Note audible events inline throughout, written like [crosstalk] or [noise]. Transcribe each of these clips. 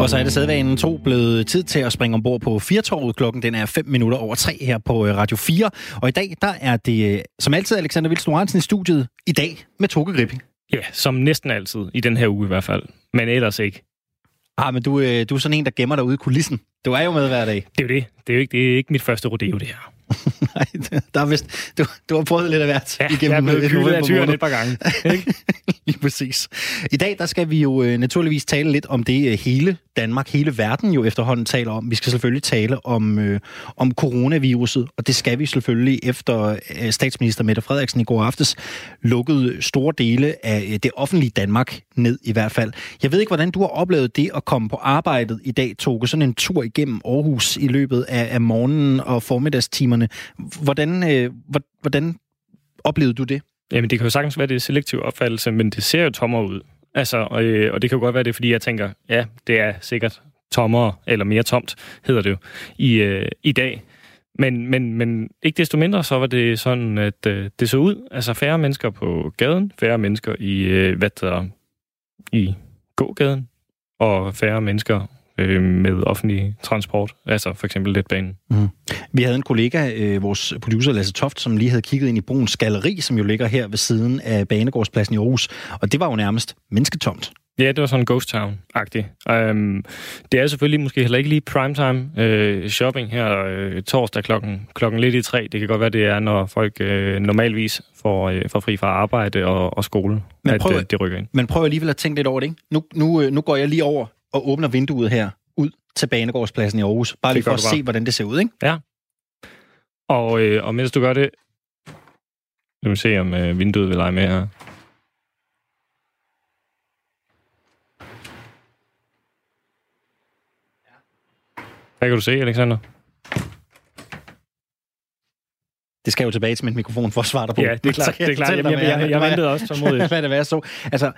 Og så er det sædvanen to blevet tid til at springe ombord på Firtorvet. Klokken den er 5 minutter over 3 her på øh, Radio 4. Og i dag, der er det øh, som altid Alexander Vildsen Hansen i studiet. I dag med Toge Gripping. Ja, som næsten altid. I den her uge i hvert fald. Men ellers ikke. Ah, men du, øh, du er sådan en, der gemmer dig ude i kulissen. Du er jo med hver dag. Det er jo det. Det er jo ikke, det er ikke mit første rodeo, det her. [laughs] Nej, der er vist, du, du har prøvet lidt af hvert ja, igennem jeg er blevet kyldet af tyren et par gange. [laughs] Ikke? Lige præcis. I dag der skal vi jo øh, naturligvis tale lidt om det øh, hele Danmark, hele verden jo efterhånden taler om. Vi skal selvfølgelig tale om, øh, om coronaviruset, og det skal vi selvfølgelig efter øh, statsminister Mette Frederiksen i går aftes lukkede store dele af øh, det offentlige Danmark ned i hvert fald. Jeg ved ikke, hvordan du har oplevet det at komme på arbejdet i dag, Toge, sådan en tur igennem Aarhus i løbet af, af morgenen og formiddagstimerne. Hvordan, øh, hvordan oplevede du det? Jamen, det kan jo sagtens være, det er selektiv opfattelse, men det ser jo tommere ud. Altså, og, øh, og det kan jo godt være det, fordi jeg tænker, ja, det er sikkert tommere, eller mere tomt, hedder det jo, i, øh, i dag. Men, men, men ikke desto mindre, så var det sådan, at øh, det så ud. Altså færre mennesker på gaden, færre mennesker i, øh, hvad der, i gågaden, og færre mennesker øh, med offentlig transport, altså for eksempel letbanen. Mm. Vi havde en kollega, øh, vores producer Lasse Toft, som lige havde kigget ind i Bruns Galleri, som jo ligger her ved siden af Banegårdspladsen i Aarhus, og det var jo nærmest mennesketomt. Ja, det var sådan ghost town-agtigt. Um, det er selvfølgelig måske heller ikke lige primetime uh, shopping her uh, torsdag klokken, klokken lidt i tre. Det kan godt være, det er, når folk uh, normalvis får, uh, får fri fra arbejde og, og skole, men prøv, at uh, det rykker ind. Men prøv alligevel at tænke lidt over det, ikke? Nu, nu, nu går jeg lige over og åbner vinduet her ud til Banegårdspladsen i Aarhus. Bare lige for at se, hvordan det ser ud, ikke? Ja. Og, øh, og mens du gør det, lad mig se, om øh, vinduet vil lege med her. Hvad kan du se, Alexander? Det skal jo tilbage til min mikrofon for at svare dig på. Ja, det er klart. Det er klart. Jeg, jeg, jeg, jeg ventede også tålmodigt. [laughs] Hvad det være så? Altså,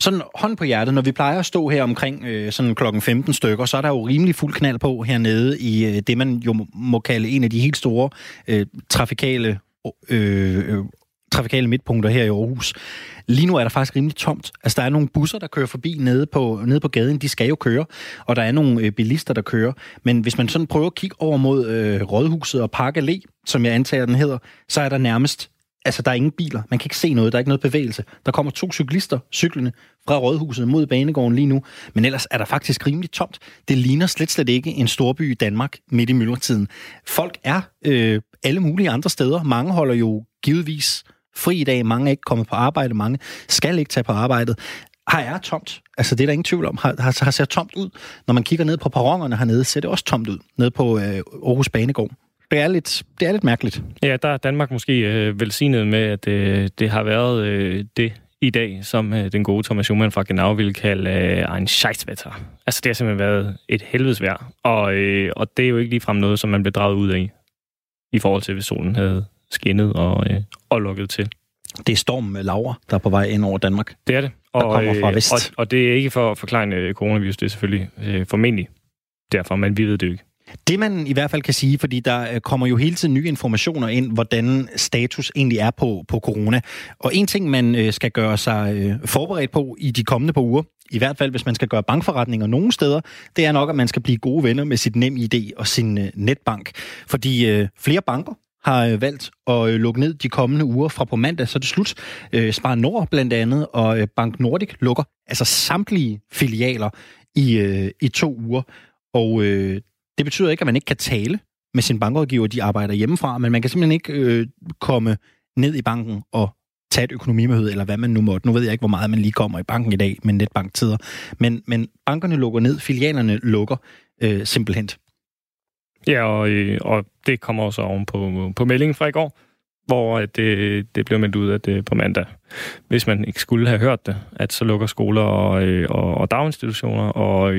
sådan hånd på hjertet, når vi plejer at stå her omkring øh, sådan klokken 15 stykker, så er der jo rimelig fuld knald på hernede i øh, det, man jo må kalde en af de helt store øh, trafikale øh, øh, trafikale midtpunkter her i Aarhus. Lige nu er der faktisk rimelig tomt. Altså, der er nogle busser, der kører forbi nede på, nede på gaden. De skal jo køre. Og der er nogle øh, bilister, der kører. Men hvis man sådan prøver at kigge over mod øh, Rådhuset og Park Allé, som jeg antager, den hedder, så er der nærmest Altså, der er ingen biler. Man kan ikke se noget. Der er ikke noget bevægelse. Der kommer to cyklister cyklende fra Rådhuset mod Banegården lige nu. Men ellers er der faktisk rimelig tomt. Det ligner slet slet ikke en storby i Danmark midt i myldretiden. Folk er øh, alle mulige andre steder. Mange holder jo givetvis fri i dag. Mange er ikke kommet på arbejde. Mange skal ikke tage på arbejdet. Her er tomt. Altså, det er der ingen tvivl om. Har, har, har ser tomt ud. Når man kigger ned på perronerne hernede, ser det også tomt ud. Nede på øh, Aarhus Banegård det er lidt, det er lidt mærkeligt. Ja, der er Danmark måske øh, velsignet med, at øh, det har været øh, det i dag, som øh, den gode Thomas Schumann fra Genau ville kalde øh, en scheisswetter. Altså, det har simpelthen været et helvedes vejr. Og, øh, og det er jo ikke ligefrem noget, som man blev draget ud af, i forhold til, hvis solen havde skinnet og, øh, og lukket til. Det er storm Laura, der er på vej ind over Danmark. Det er det. Og, der kommer fra øh, vest. Og, og det er ikke for at forklare øh, coronavirus, det er selvfølgelig øh, formentlig derfor, men vi ved det jo ikke. Det man i hvert fald kan sige, fordi der øh, kommer jo hele tiden nye informationer ind, hvordan status egentlig er på, på corona. Og en ting, man øh, skal gøre sig øh, forberedt på i de kommende par uger, i hvert fald hvis man skal gøre bankforretninger nogle steder, det er nok, at man skal blive gode venner med sit nem ID og sin netbank. Fordi flere banker har valgt at lukke ned de kommende uger fra på mandag, så er det slut. Spar Nord blandt andet, og Bank Nordic lukker altså samtlige filialer i, i to uger. Og øh, det betyder ikke, at man ikke kan tale med sin bankrådgiver, de arbejder hjemmefra, men man kan simpelthen ikke øh, komme ned i banken og tage et økonomimøde, eller hvad man nu måtte. Nu ved jeg ikke, hvor meget man lige kommer i banken i dag med netbanktider. Men, men bankerne lukker ned, filialerne lukker øh, simpelthen. Ja, og, øh, og det kommer også oven på, på meldingen fra i går, hvor det, øh, det blev meldt ud, at det på mandag, hvis man ikke skulle have hørt det, at så lukker skoler og, og, og daginstitutioner og,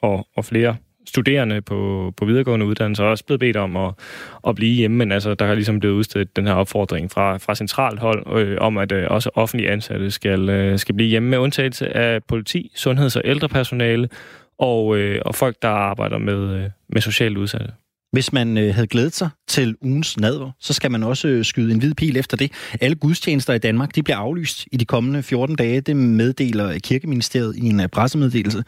og, og flere studerende på, på videregående uddannelser også blevet bedt om at, at blive hjemme, men altså, der har ligesom blevet udstedt den her opfordring fra, fra centralt hold øh, om, at øh, også offentlige ansatte skal, øh, skal blive hjemme med undtagelse af politi, sundheds- og ældrepersonale og, øh, og folk, der arbejder med, øh, med socialt udsatte. Hvis man øh, havde glædet sig til ugens nadver, så skal man også øh, skyde en hvid pil efter det. Alle gudstjenester i Danmark de bliver aflyst i de kommende 14 dage. Det meddeler øh, Kirkeministeriet i en øh, pressemeddelelse.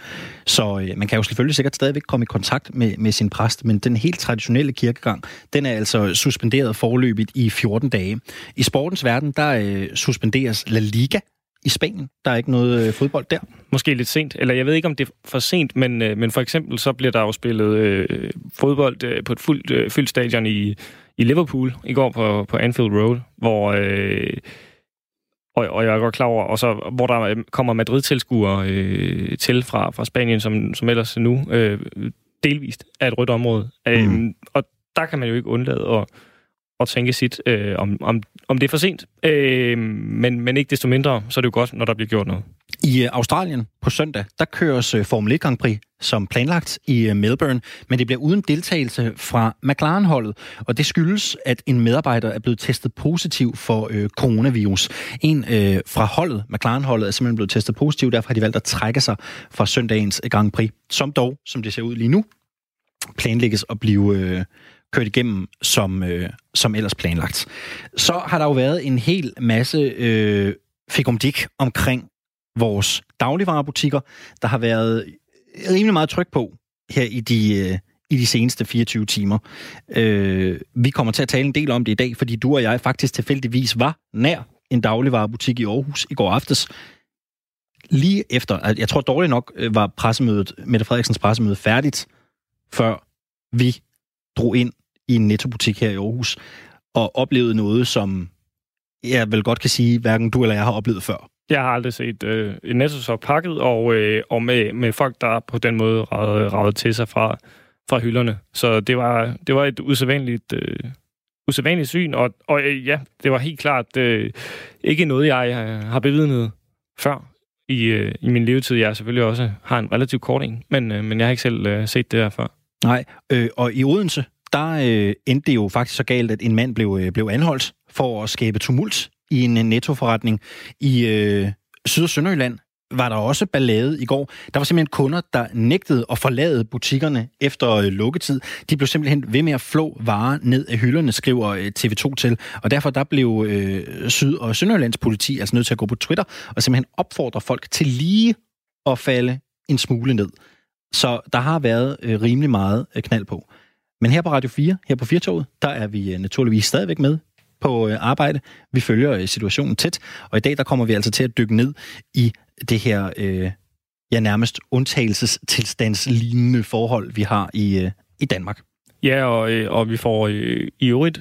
Så øh, man kan jo selvfølgelig sikkert stadigvæk komme i kontakt med, med sin præst, men den helt traditionelle kirkegang, den er altså suspenderet forløbigt i 14 dage. I sportens verden, der øh, suspenderes La Liga, i Spanien. Der er ikke noget øh, fodbold der. Måske lidt sent, eller jeg ved ikke, om det er for sent, men, øh, men for eksempel så bliver der jo spillet øh, fodbold øh, på et fuldt, øh, fyldt stadion i, i Liverpool i går på, på Anfield Road, hvor... Øh, og, og jeg er godt klar over, og så, hvor der kommer Madrid-tilskuere øh, til fra, fra Spanien, som, som ellers nu øh, delvist er et rødt område. Mm. Øhm, og der kan man jo ikke undlade at, at tænke sit, øh, om, om, om det er for sent. Øh, men, men ikke desto mindre, så er det jo godt, når der bliver gjort noget. I øh, Australien på søndag, der køres øh, Formel 1 Grand Prix som planlagt i øh, Melbourne, men det bliver uden deltagelse fra McLaren-holdet, og det skyldes, at en medarbejder er blevet testet positiv for øh, coronavirus. En øh, fra holdet, McLaren-holdet, er simpelthen blevet testet positiv, derfor har de valgt at trække sig fra søndagens Grand Prix, som dog, som det ser ud lige nu, planlægges at blive øh, kørt igennem som, øh, som ellers planlagt. Så har der jo været en hel masse øh, fikumdik omkring vores dagligvarerbutikker. Der har været øh, rimelig meget tryk på her i de, øh, i de seneste 24 timer. Øh, vi kommer til at tale en del om det i dag, fordi du og jeg faktisk tilfældigvis var nær en dagligvarebutik i Aarhus i går aftes. Lige efter, jeg tror dårligt nok, øh, var pressemødet, Mette Frederiksens pressemøde færdigt, før vi drog ind i en nettobutik her i Aarhus, og oplevede noget, som jeg vel godt kan sige, hverken du eller jeg har oplevet før. Jeg har aldrig set øh, en netto så pakket, og, øh, og med, med folk, der på den måde ravet til sig fra, fra hylderne. Så det var, det var et usædvanligt, øh, usædvanligt syn, og, og øh, ja, det var helt klart øh, ikke noget, jeg øh, har bevidnet før i, øh, i min levetid. Jeg selvfølgelig også har en relativt kort en, men, øh, men jeg har ikke selv øh, set det der før. Nej, øh, og i Odense, der øh, endte det jo faktisk så galt, at en mand blev, øh, blev anholdt for at skabe tumult i en øh, nettoforretning i øh, Syd- og Sønderjylland var der også ballade i går. Der var simpelthen kunder, der nægtede at forlade butikkerne efter øh, lukketid. De blev simpelthen ved med at flå varer ned af hylderne, skriver øh, TV2 til. Og derfor der blev øh, Syd- og Sønderjyllands politi altså nødt til at gå på Twitter og simpelthen opfordre folk til lige at falde en smule ned. Så der har været øh, rimelig meget øh, knald på. Men her på Radio 4, her på Firtoget, der er vi øh, naturligvis stadigvæk med på øh, arbejde. Vi følger øh, situationen tæt, og i dag der kommer vi altså til at dykke ned i det her øh, ja, nærmest undtagelsestilstandslignende forhold, vi har i, øh, i Danmark. Ja, og, og vi får øh, i øvrigt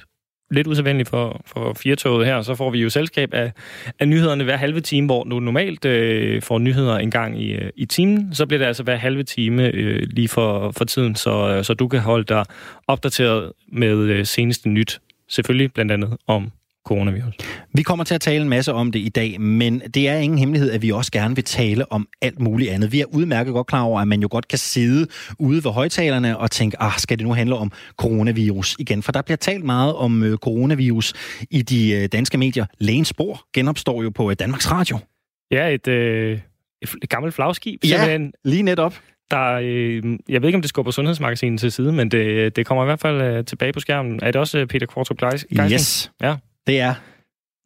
lidt usædvanligt for, for firetoget her, så får vi jo selskab af, af nyhederne hver halve time, hvor du normalt øh, får nyheder en gang i, øh, i timen. Så bliver det altså hver halve time øh, lige for, for tiden, så, øh, så du kan holde dig opdateret med øh, seneste nyt. Selvfølgelig blandt andet om coronavirus. Vi kommer til at tale en masse om det i dag, men det er ingen hemmelighed, at vi også gerne vil tale om alt muligt andet. Vi er udmærket godt klar over, at man jo godt kan sidde ude ved højtalerne og tænke, ah, skal det nu handle om coronavirus igen? For der bliver talt meget om øh, coronavirus i de øh, danske medier. Lægens spor genopstår jo på øh, Danmarks Radio. Ja, et, øh, et gammelt flagskib. Ja, en, lige netop. Der, øh, jeg ved ikke, om det skubber Sundhedsmagasinet til side, men det, det kommer i hvert fald øh, tilbage på skærmen. Er det også Peter Kvartrup Geisling? Yes. Ja. Det er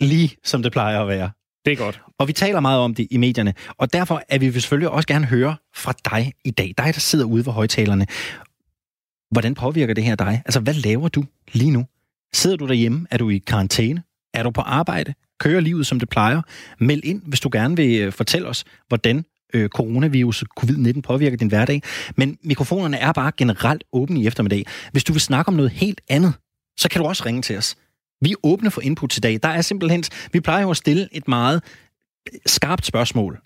lige som det plejer at være. Det er godt. Og vi taler meget om det i medierne, og derfor er vi selvfølgelig også gerne høre fra dig i dag. Dig, der sidder ude ved højtalerne. Hvordan påvirker det her dig? Altså, hvad laver du lige nu? Sidder du derhjemme? Er du i karantæne? Er du på arbejde? Kører livet, som det plejer? Meld ind, hvis du gerne vil øh, fortælle os, hvordan øh, coronavirus, covid-19 påvirker din hverdag. Men mikrofonerne er bare generelt åbne i eftermiddag. Hvis du vil snakke om noget helt andet, så kan du også ringe til os. Vi er åbne for input i dag. Der er simpelthen, vi plejer jo at stille et meget skarpt spørgsmål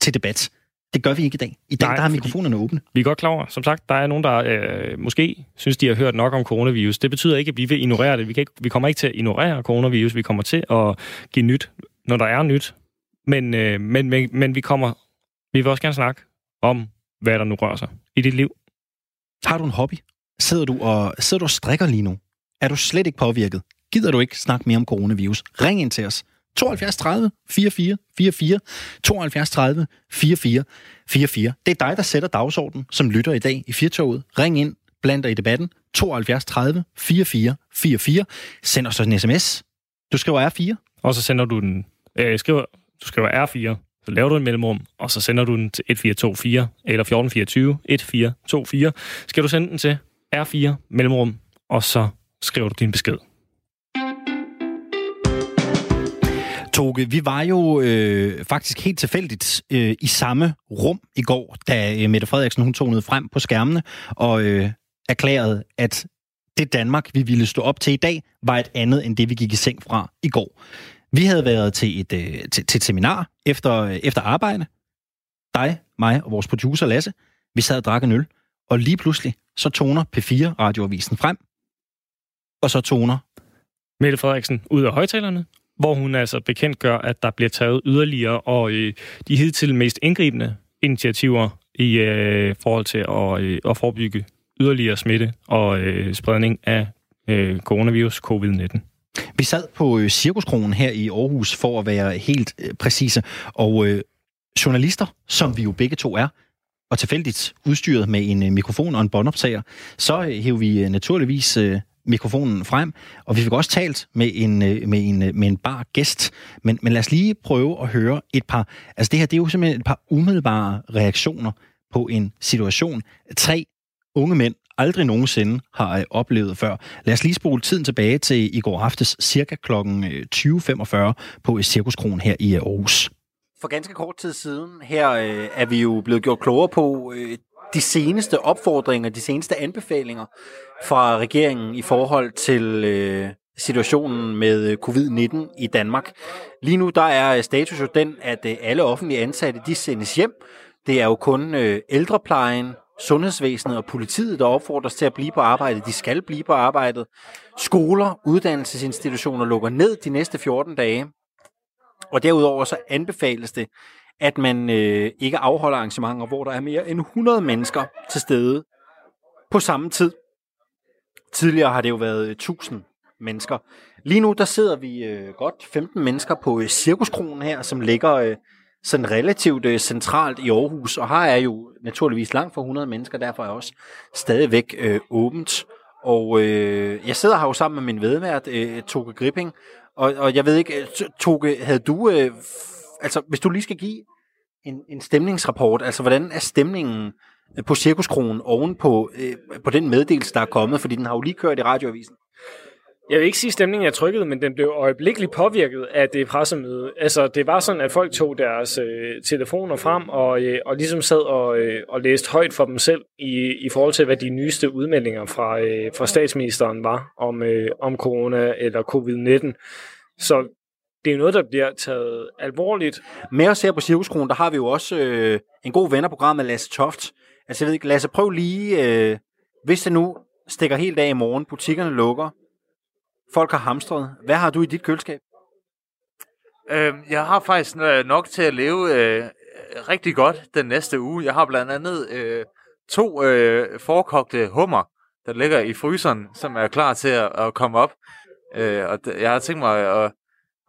til debat. Det gør vi ikke i dag. I dag Nej, der er mikrofonerne åbne. Vi er godt klar over. Som sagt, der er nogen, der øh, måske synes, de har hørt nok om coronavirus. Det betyder ikke, at vi vil ignorere det. Vi, kan ikke, vi kommer ikke til at ignorere coronavirus. Vi kommer til at give nyt, når der er nyt. Men, øh, men, men, men vi kommer, vi vil også gerne snakke om, hvad der nu rører sig i dit liv. Har du en hobby? Sidder du og, sidder du og strikker lige nu? Er du slet ikke påvirket? Gider du ikke snakke mere om coronavirus? Ring ind til os. 72 30 44 44 72 30 44 44. Det er dig, der sætter dagsordenen, som lytter i dag i Firtoget. Ring ind. bland dig i debatten. 72 30 44 44. Send os en sms. Du skriver R4. Og så sender du den... Øh, skriver, du skriver R4, så laver du en mellemrum, og så sender du den til 1424 eller 1424 1424. Skal du sende den til R4 mellemrum, og så skriver du din besked. Toge, vi var jo øh, faktisk helt tilfældigt øh, i samme rum i går, da øh, Mette Frederiksen hun tonede frem på skærmene og øh, erklærede, at det Danmark, vi ville stå op til i dag, var et andet end det, vi gik i seng fra i går. Vi havde været til et, øh, til, til et seminar efter, øh, efter arbejde. Dig, mig og vores producer Lasse. Vi sad og drak en øl, og lige pludselig så toner P4 radioavisen frem, og så toner Mette Frederiksen ud af højtalerne, hvor hun altså bekendtgør, at der bliver taget yderligere og øh, de hidtil mest indgribende initiativer i øh, forhold til at, øh, at forebygge yderligere smitte og øh, spredning af øh, coronavirus covid-19. Vi sad på øh, Cirkuskronen her i Aarhus for at være helt øh, præcise, og øh, journalister, som vi jo begge to er, og tilfældigt udstyret med en øh, mikrofon og en båndoptager, så øh, hæver vi øh, naturligvis øh, mikrofonen frem, og vi fik også talt med en, øh, med en, øh, med en bar gæst. Men, men lad os lige prøve at høre et par... Altså det her, det er jo simpelthen et par umiddelbare reaktioner på en situation. Tre unge mænd aldrig nogensinde har øh, oplevet før. Lad os lige spole tiden tilbage til i går aftes, cirka kl. 20.45 på Cirkuskron her i Aarhus. For ganske kort tid siden her øh, er vi jo blevet gjort klogere på øh, de seneste opfordringer, de seneste anbefalinger fra regeringen i forhold til øh, situationen med øh, covid-19 i Danmark. Lige nu der er status jo den, at øh, alle offentlige ansatte de sendes hjem. Det er jo kun øh, ældreplejen, sundhedsvæsenet og politiet, der opfordres til at blive på arbejde. De skal blive på arbejdet. Skoler, uddannelsesinstitutioner lukker ned de næste 14 dage. Og derudover så anbefales det, at man øh, ikke afholder arrangementer, hvor der er mere end 100 mennesker til stede på samme tid. Tidligere har det jo været øh, 1000 mennesker. Lige nu der sidder vi øh, godt 15 mennesker på øh, Cirkuskronen her, som ligger øh, sådan relativt øh, centralt i Aarhus, og her er jo naturligvis langt fra 100 mennesker, derfor er også stadigvæk øh, åbent. Og øh, jeg sidder her jo sammen med min vedvært, øh, Toke Gripping, og, og jeg ved ikke, øh, Toke, havde du, øh, altså hvis du lige skal give en, en stemningsrapport, altså hvordan er stemningen øh, på Cirkuskronen oven på, øh, på den meddelelse, der er kommet, fordi den har jo lige kørt i radioavisen? Jeg vil ikke sige, at stemningen er trykket, men den blev øjeblikkeligt påvirket af det pressemøde. Altså, det var sådan, at folk tog deres øh, telefoner frem og, øh, og ligesom sad og, øh, og læste højt for dem selv i, i forhold til, hvad de nyeste udmeldinger fra, øh, fra statsministeren var om, øh, om corona eller covid-19. Så det er noget, der bliver taget alvorligt. Med os her på Cirkuskronen, der har vi jo også øh, en god ven af programmet, Lasse Toft. Altså, jeg ved ikke, Lasse, prøv lige, øh, hvis det nu stikker helt af i morgen, butikkerne lukker, folk har hamstret. Hvad har du i dit køleskab? Øh, jeg har faktisk øh, nok til at leve øh, rigtig godt den næste uge. Jeg har blandt andet øh, to øh, forkogte hummer, der ligger i fryseren, som er klar til at, at komme op. Øh, og jeg har tænkt mig at,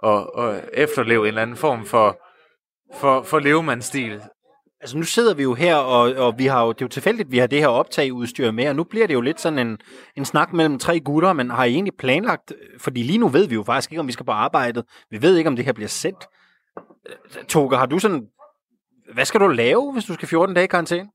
at, at efterleve en eller anden form for, for, for levemandsstil. Altså nu sidder vi jo her, og, og vi har jo, det er jo tilfældigt, at vi har det her optageudstyr med, og nu bliver det jo lidt sådan en, en snak mellem tre gutter, men har I egentlig planlagt, fordi lige nu ved vi jo faktisk ikke, om vi skal på arbejdet. Vi ved ikke, om det her bliver sendt. Toge, har du sådan, hvad skal du lave, hvis du skal 14 dage i karantæne?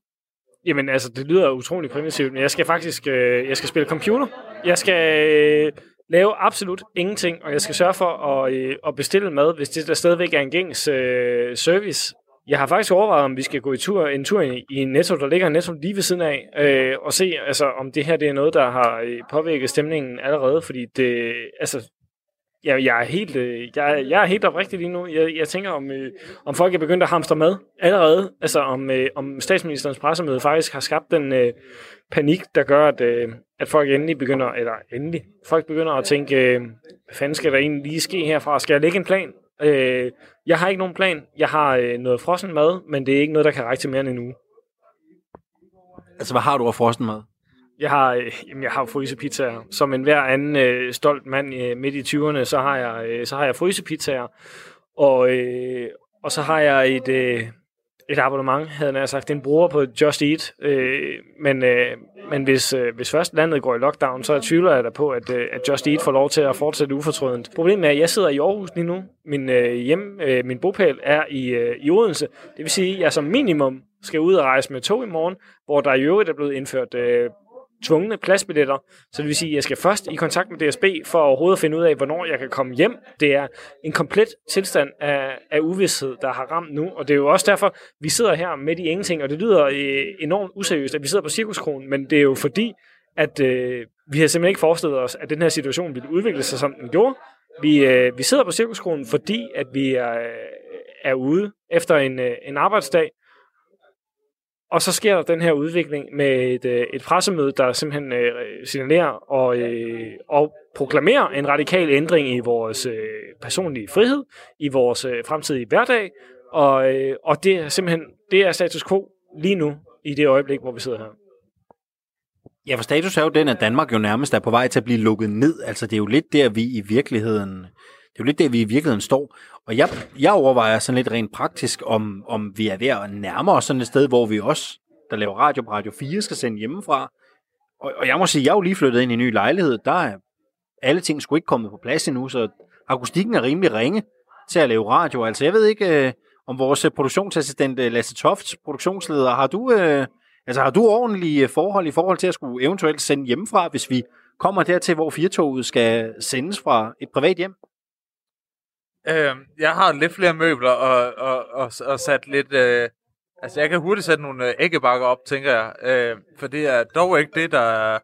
Jamen altså, det lyder utroligt primitivt, men jeg skal faktisk, øh, jeg skal spille computer. Jeg skal øh, lave absolut ingenting, og jeg skal sørge for at, øh, at bestille mad, hvis det der stadigvæk er en gængs øh, service. Jeg har faktisk overvejet, om vi skal gå i tur, en tur i, i Netto, der ligger Netto lige ved siden af, øh, og se, altså, om det her det er noget, der har øh, påvirket stemningen allerede, fordi det, altså, jeg, jeg, er helt, øh, jeg, jeg er helt oprigtig lige nu. Jeg, jeg tænker, om, øh, om folk er begyndt at hamstre med allerede. Altså, om, øh, om statsministerens pressemøde faktisk har skabt den øh, panik, der gør, at, øh, at folk endelig begynder, eller endelig, folk begynder at tænke, øh, hvad fanden skal der egentlig lige ske herfra? Skal jeg lægge en plan? Øh, jeg har ikke nogen plan. Jeg har øh, noget frossen mad, men det er ikke noget, der kan række til mere end en uge. Altså, hvad har du af frossen mad? Jeg har, øh, jamen, jeg har frysepizzaer. Som en hver anden øh, stolt mand øh, midt i 20'erne, så har jeg, øh, så har jeg frysepizzaer. Og, øh, og så har jeg et, øh, et abonnement, havde jeg sagt, en bruger på Just Eat. Øh, men øh, men hvis, øh, hvis først landet går i lockdown, så tvivler jeg da på, at, øh, at Just Eat får lov til at fortsætte ufortrødent. Problemet er, at jeg sidder i Aarhus lige nu. Min, øh, hjem, øh, min bopæl er i, øh, i Odense. Det vil sige, at jeg som minimum skal ud og rejse med tog i morgen, hvor der i øvrigt er blevet indført øh, tvungne pladsbilletter. Så det vil sige, at jeg skal først i kontakt med DSB for overhovedet at finde ud af, hvornår jeg kan komme hjem. Det er en komplet tilstand af, af uvidshed, der har ramt nu. Og det er jo også derfor, vi sidder her midt i ingenting, og det lyder øh, enormt useriøst, at vi sidder på cirkuskronen, men det er jo fordi, at øh, vi har simpelthen ikke forestillet os, at den her situation ville udvikle sig, som den gjorde. Vi, øh, vi sidder på cirkuskronen, fordi at vi er, øh, er ude efter en, øh, en arbejdsdag, og så sker der den her udvikling med et, øh, et pressemøde, der simpelthen øh, signalerer og, øh, og proklamerer en radikal ændring i vores øh, personlige frihed, i vores øh, fremtidige hverdag, og, øh, og det er simpelthen det er status quo lige nu i det øjeblik, hvor vi sidder her. Ja, for status er jo den, at Danmark jo nærmest er på vej til at blive lukket ned. Altså, det er jo lidt der, vi i virkeligheden, øh, jo lidt der, vi i virkeligheden står. Og jeg, jeg overvejer sådan lidt rent praktisk, om, om vi er ved at nærme os sådan et sted, hvor vi også, der laver radio på Radio 4, skal sende hjemmefra. Og, og jeg må sige, jeg er jo lige flyttet ind i en ny lejlighed. Der er alle ting skulle ikke komme på plads endnu, så akustikken er rimelig ringe til at lave radio. Altså, jeg ved ikke, øh, om vores øh, produktionsassistent øh, Lasse Tofts produktionsleder, har du, øh, altså, har du ordentlige øh, forhold i forhold til at skulle eventuelt sende hjemmefra, hvis vi kommer dertil, hvor firtoget skal sendes fra et privat hjem? Øh, jeg har lidt flere møbler og, og, og, og sat lidt... Øh, altså, jeg kan hurtigt sætte nogle øh, æggebakker op, tænker jeg. Øh, for det er dog ikke det, der er,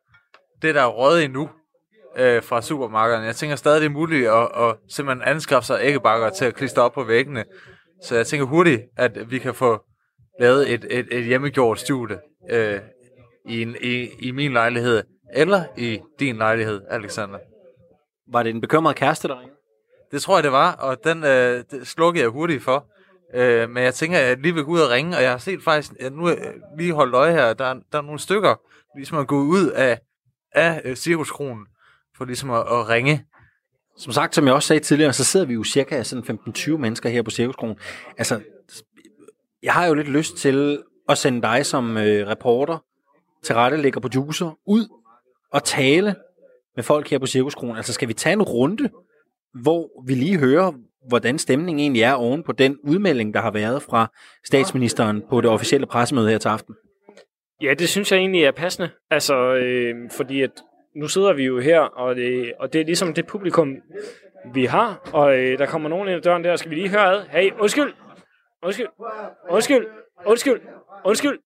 det, der er røget endnu øh, fra supermarkederne. Jeg tænker stadig, det er muligt at, at simpelthen anskaffe sig æggebakker til at klistre op på væggene. Så jeg tænker hurtigt, at vi kan få lavet et, et, et hjemmegjort studie øh, i, en, i, i min lejlighed, eller i din lejlighed, Alexander. Var det en bekymret kæreste, der ringede? Det tror jeg, det var, og den øh, slukkede jeg hurtigt for. Øh, men jeg tænker, at jeg lige vil gå ud og ringe, og jeg har set faktisk, at nu er lige holdt øje her, der, der er nogle stykker, ligesom at gå ud af, af øh, cirkuskronen, for ligesom at, at ringe. Som sagt, som jeg også sagde tidligere, så sidder vi jo cirka sådan 15-20 mennesker her på Cirkuskronen. Altså, jeg har jo lidt lyst til at sende dig som øh, reporter, tilrettelægger producer, ud og tale med folk her på Cirkuskronen. Altså, skal vi tage en runde, hvor vi lige hører, hvordan stemningen egentlig er oven på den udmelding, der har været fra statsministeren på det officielle pressemøde her til aften? Ja, det synes jeg egentlig er passende. Altså, øh, fordi at nu sidder vi jo her, og det, og det er ligesom det publikum, vi har, og øh, der kommer nogen ind ad døren der, skal vi lige høre ad. Hey, undskyld, undskyld, undskyld, undskyld, undskyld.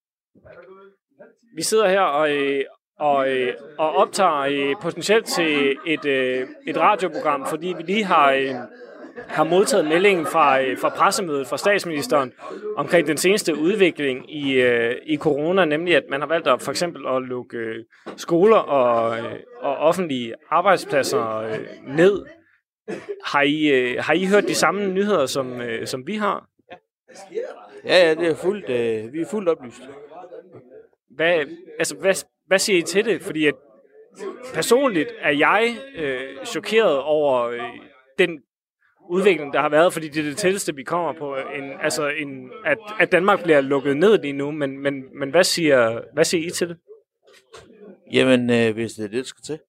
Vi sidder her og, øh, og, øh, og optager øh, potentielt til et, øh, et radioprogram, fordi vi lige har, øh, har modtaget meldingen fra, øh, fra pressemødet fra statsministeren omkring den seneste udvikling i, øh, i corona, nemlig at man har valgt at for eksempel at lukke øh, skoler og, øh, og offentlige arbejdspladser øh, ned. Har I, øh, har I hørt de samme nyheder, som, øh, som vi har? Ja, ja, det er fuldt, øh, vi er fuldt oplyst. Hvad, altså, hvad, hvad siger I til det? Fordi at personligt er jeg øh, chokeret over øh, den udvikling, der har været, fordi det er det tætteste, vi kommer på, øh, en, altså en, at, at Danmark bliver lukket ned lige nu, men, men, men hvad, siger, hvad siger I til det? Jamen, øh, hvis det er det, der skal til.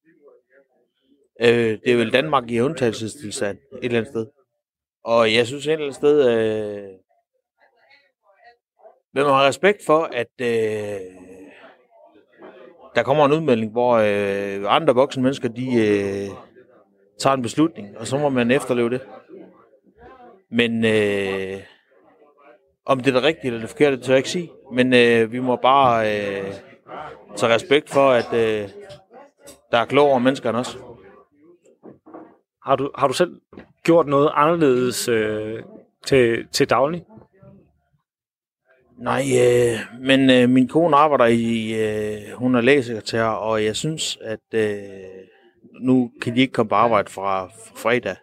Øh, det er vel Danmark i undtagelsestilstand et eller andet sted. Og jeg synes et eller andet sted, øh, man må have respekt for, at øh, der kommer en udmelding, hvor øh, andre voksne mennesker, de øh, tager en beslutning, og så må man efterleve det. Men øh, om det er det rigtige eller det forkerte, det tør jeg ikke sige. Men øh, vi må bare øh, tage respekt for, at øh, der er klogere mennesker end os. Har du, har du selv gjort noget anderledes øh, til, til daglig? Nej, øh, men øh, min kone arbejder i, øh, hun er lægesekretær, og jeg synes, at øh, nu kan de ikke komme på arbejde fra fredag.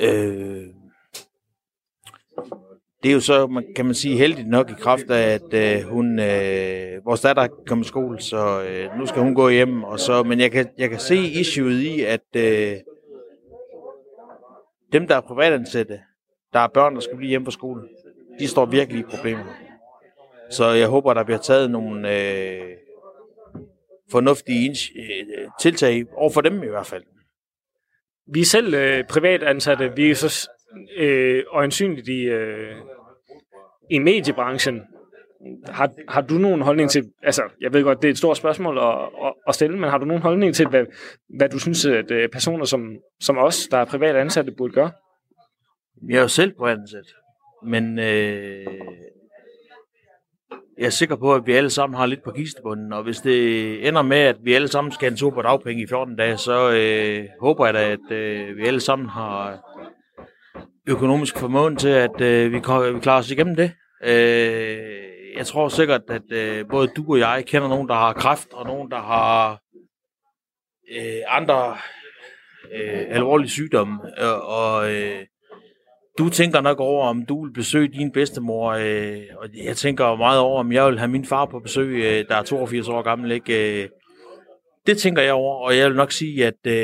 Øh, det er jo så, man, kan man sige, heldigt nok i kraft af, at øh, hun, øh, vores datter kommer i skole, så øh, nu skal hun gå hjem. Og så, men jeg kan, jeg kan se issueet i, at øh, dem, der er privatansatte, der er børn, der skal blive hjemme fra skolen, de står virkelig i problemer. Så jeg håber, der bliver taget nogle øh, fornuftige øh, tiltag over for dem i hvert fald. Vi er selv øh, privatansatte. Vi er så øh, øjensynligt i, øh, i mediebranchen. Har, har du nogen holdning til, altså jeg ved godt, det er et stort spørgsmål at, at, at stille, men har du nogen holdning til, hvad, hvad du synes, at øh, personer som, som os, der er privat ansatte, burde gøre? Jeg er jo selv privat men øh, jeg er sikker på, at vi alle sammen har lidt på kistebunden, og hvis det ender med, at vi alle sammen skal have en tur på dagpenge i 14 dage, så øh, håber jeg da, at øh, vi alle sammen har økonomisk formåen til, at øh, vi, vi klarer os igennem det. Øh, jeg tror sikkert, at øh, både du og jeg kender nogen, der har kræft, og nogen, der har øh, andre øh, alvorlige sygdomme. Og, og øh, du tænker nok over, om du vil besøge din bedstemor, øh, og jeg tænker meget over, om jeg vil have min far på besøg, øh, der er 82 år gammel. Ikke? Øh, det tænker jeg over, og jeg vil nok sige, at øh,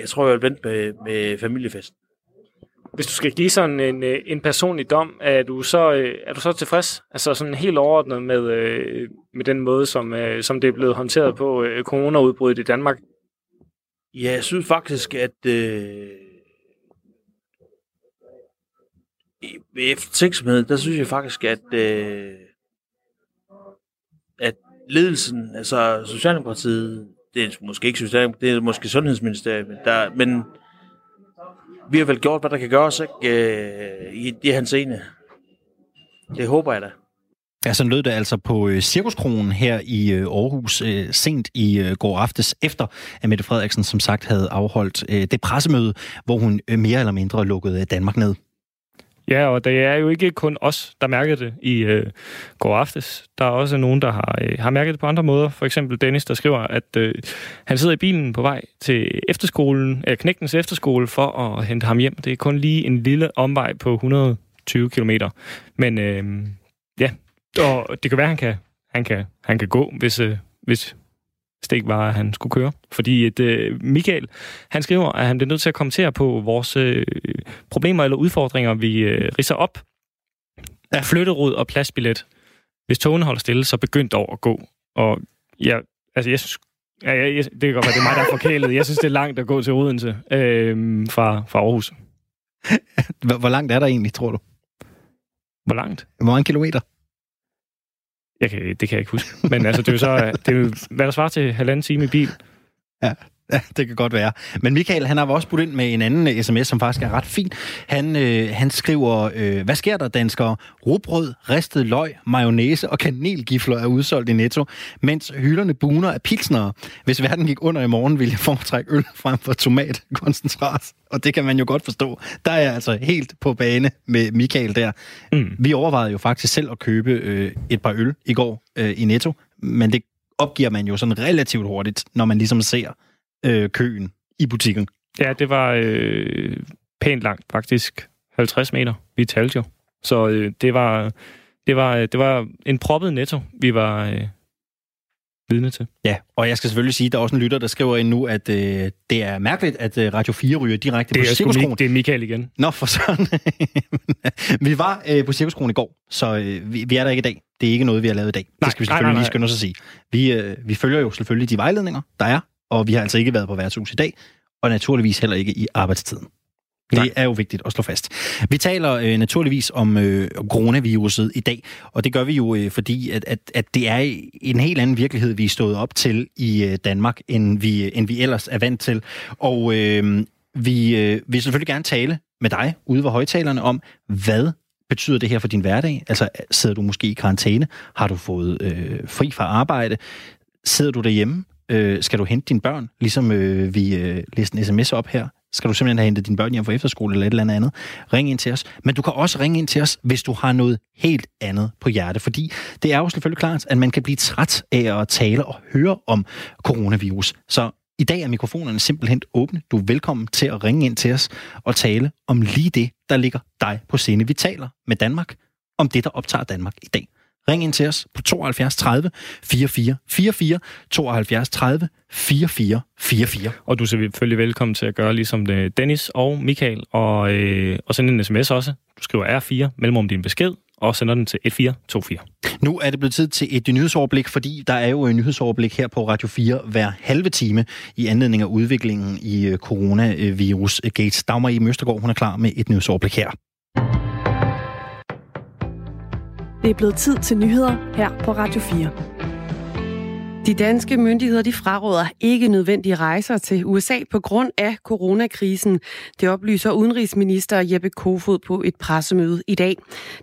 jeg tror, jeg vil vente med, med familiefesten. Hvis du skal give sådan en, øh, en personlig dom, er du så, øh, er du så tilfreds? Altså sådan helt overordnet med, med den måde, som, som det er blevet håndteret på coronaudbruddet i Danmark? Ja, jeg synes faktisk, at øh, ved eftertænksomhed, der synes jeg faktisk, at, øh, at ledelsen, altså Socialdemokratiet, det er måske ikke Socialdemokratiet, det er måske Sundhedsministeriet, der, men vi har vel gjort, hvad der kan gøres ikke, øh, i det hans ene. Det håber jeg da. Ja, sådan lød det altså på øh, Cirkuskronen her i øh, Aarhus øh, sent i går aftes, efter at Mette Frederiksen som sagt havde afholdt det pressemøde, hvor hun mere eller mindre lukkede Danmark ned. Ja, og det er jo ikke kun os, der mærkede det i øh, går aftes. Der er også nogen, der har, øh, har mærket det på andre måder. For eksempel Dennis, der skriver, at øh, han sidder i bilen på vej til efterskolen, øh, knægtens efterskole for at hente ham hjem. Det er kun lige en lille omvej på 120 km. Men øh, ja, og det kan være, at han kan, han kan, han kan gå, hvis, øh, hvis det ikke var, at han skulle køre. Fordi et, øh, Michael, han skriver, at han bliver nødt til at kommentere på vores øh, problemer eller udfordringer, vi øh, riser op. Ja. Flytterod og pladsbillet. Hvis togene holder stille, så begynd dog at gå. Og ja, altså jeg synes, ja, jeg, jeg, det kan godt være, det er mig, der er forkælet. Jeg synes, det er langt at gå til Odense øh, fra, fra Aarhus. [laughs] Hvor langt er der egentlig, tror du? Hvor langt? Hvor mange kilometer? Jeg kan, det kan jeg ikke huske. Men altså, det er jo så, øh, det er jo, hvad der svarer til halvanden time i bil. Ja. Ja, [laughs] det kan godt være. Men Michael, han har også budt ind med en anden sms, øh, som faktisk er ret fin. Han, øh, han skriver, øh, hvad sker der, danskere? Rugbrød, ristet løg, mayonnaise og kanelgifler er udsolgt i Netto, mens hylderne buner af pilsnere. Hvis verden gik under i morgen, ville jeg foretrække øl frem for tomatkoncentrat. Og det kan man jo godt forstå. Der er jeg altså helt på bane med Michael der. Mm. Vi overvejede jo faktisk selv at købe øh, et par øl i går øh, i Netto, men det opgiver man jo sådan relativt hurtigt, når man ligesom ser øh, køen i butikken. Ja, det var øh, pænt langt, faktisk 50 meter. Vi talte jo. Så øh, det, var, det, var, det var en proppet netto, vi var øh, vidne til. Ja, og jeg skal selvfølgelig sige, at der er også en lytter, der skriver ind nu, at øh, det er mærkeligt, at øh, Radio 4 ryger direkte det på Cirkuskronen. Det er Michael igen. Nå, for sådan. [laughs] vi var øh, på Cirkuskronen i går, så øh, vi, vi er der ikke i dag. Det er ikke noget, vi har lavet i dag. Nej, det skal vi selvfølgelig nej, nej, nej. lige skynde os at sige. Vi, øh, vi følger jo selvfølgelig de vejledninger, der er og vi har altså ikke været på værtshus i dag, og naturligvis heller ikke i arbejdstiden. Det er jo vigtigt at slå fast. Vi taler øh, naturligvis om, øh, om coronaviruset i dag, og det gør vi jo, øh, fordi at, at, at det er en helt anden virkelighed, vi er stået op til i øh, Danmark, end vi, end vi ellers er vant til. Og øh, vi øh, vil selvfølgelig gerne tale med dig ude ved højtalerne om, hvad betyder det her for din hverdag? Altså, sidder du måske i karantæne? Har du fået øh, fri fra arbejde? Sidder du derhjemme? Øh, skal du hente dine børn, ligesom øh, vi øh, læste en sms op her? Skal du simpelthen have hentet dine børn hjem fra efterskole eller et eller andet Ring ind til os. Men du kan også ringe ind til os, hvis du har noget helt andet på hjerte. Fordi det er jo selvfølgelig klart, at man kan blive træt af at tale og høre om coronavirus. Så i dag er mikrofonerne simpelthen åbne. Du er velkommen til at ringe ind til os og tale om lige det, der ligger dig på scene. Vi taler med Danmark om det, der optager Danmark i dag. Ring ind til os på 72 30 44 44 72 30 44 44. Og du er selvfølgelig velkommen til at gøre ligesom det Dennis og Michael, og, øh, og sende en sms også. Du skriver R4 mellemrum din besked, og sender den til 1424. Nu er det blevet tid til et nyhedsoverblik, fordi der er jo en nyhedsoverblik her på Radio 4 hver halve time i anledning af udviklingen i øh, coronavirus Gates. Dagmar i Møstergaard, hun er klar med et nyhedsoverblik her. Det er blevet tid til nyheder her på Radio 4. De danske myndigheder de fraråder ikke nødvendige rejser til USA på grund af coronakrisen. Det oplyser udenrigsminister Jeppe Kofod på et pressemøde i dag.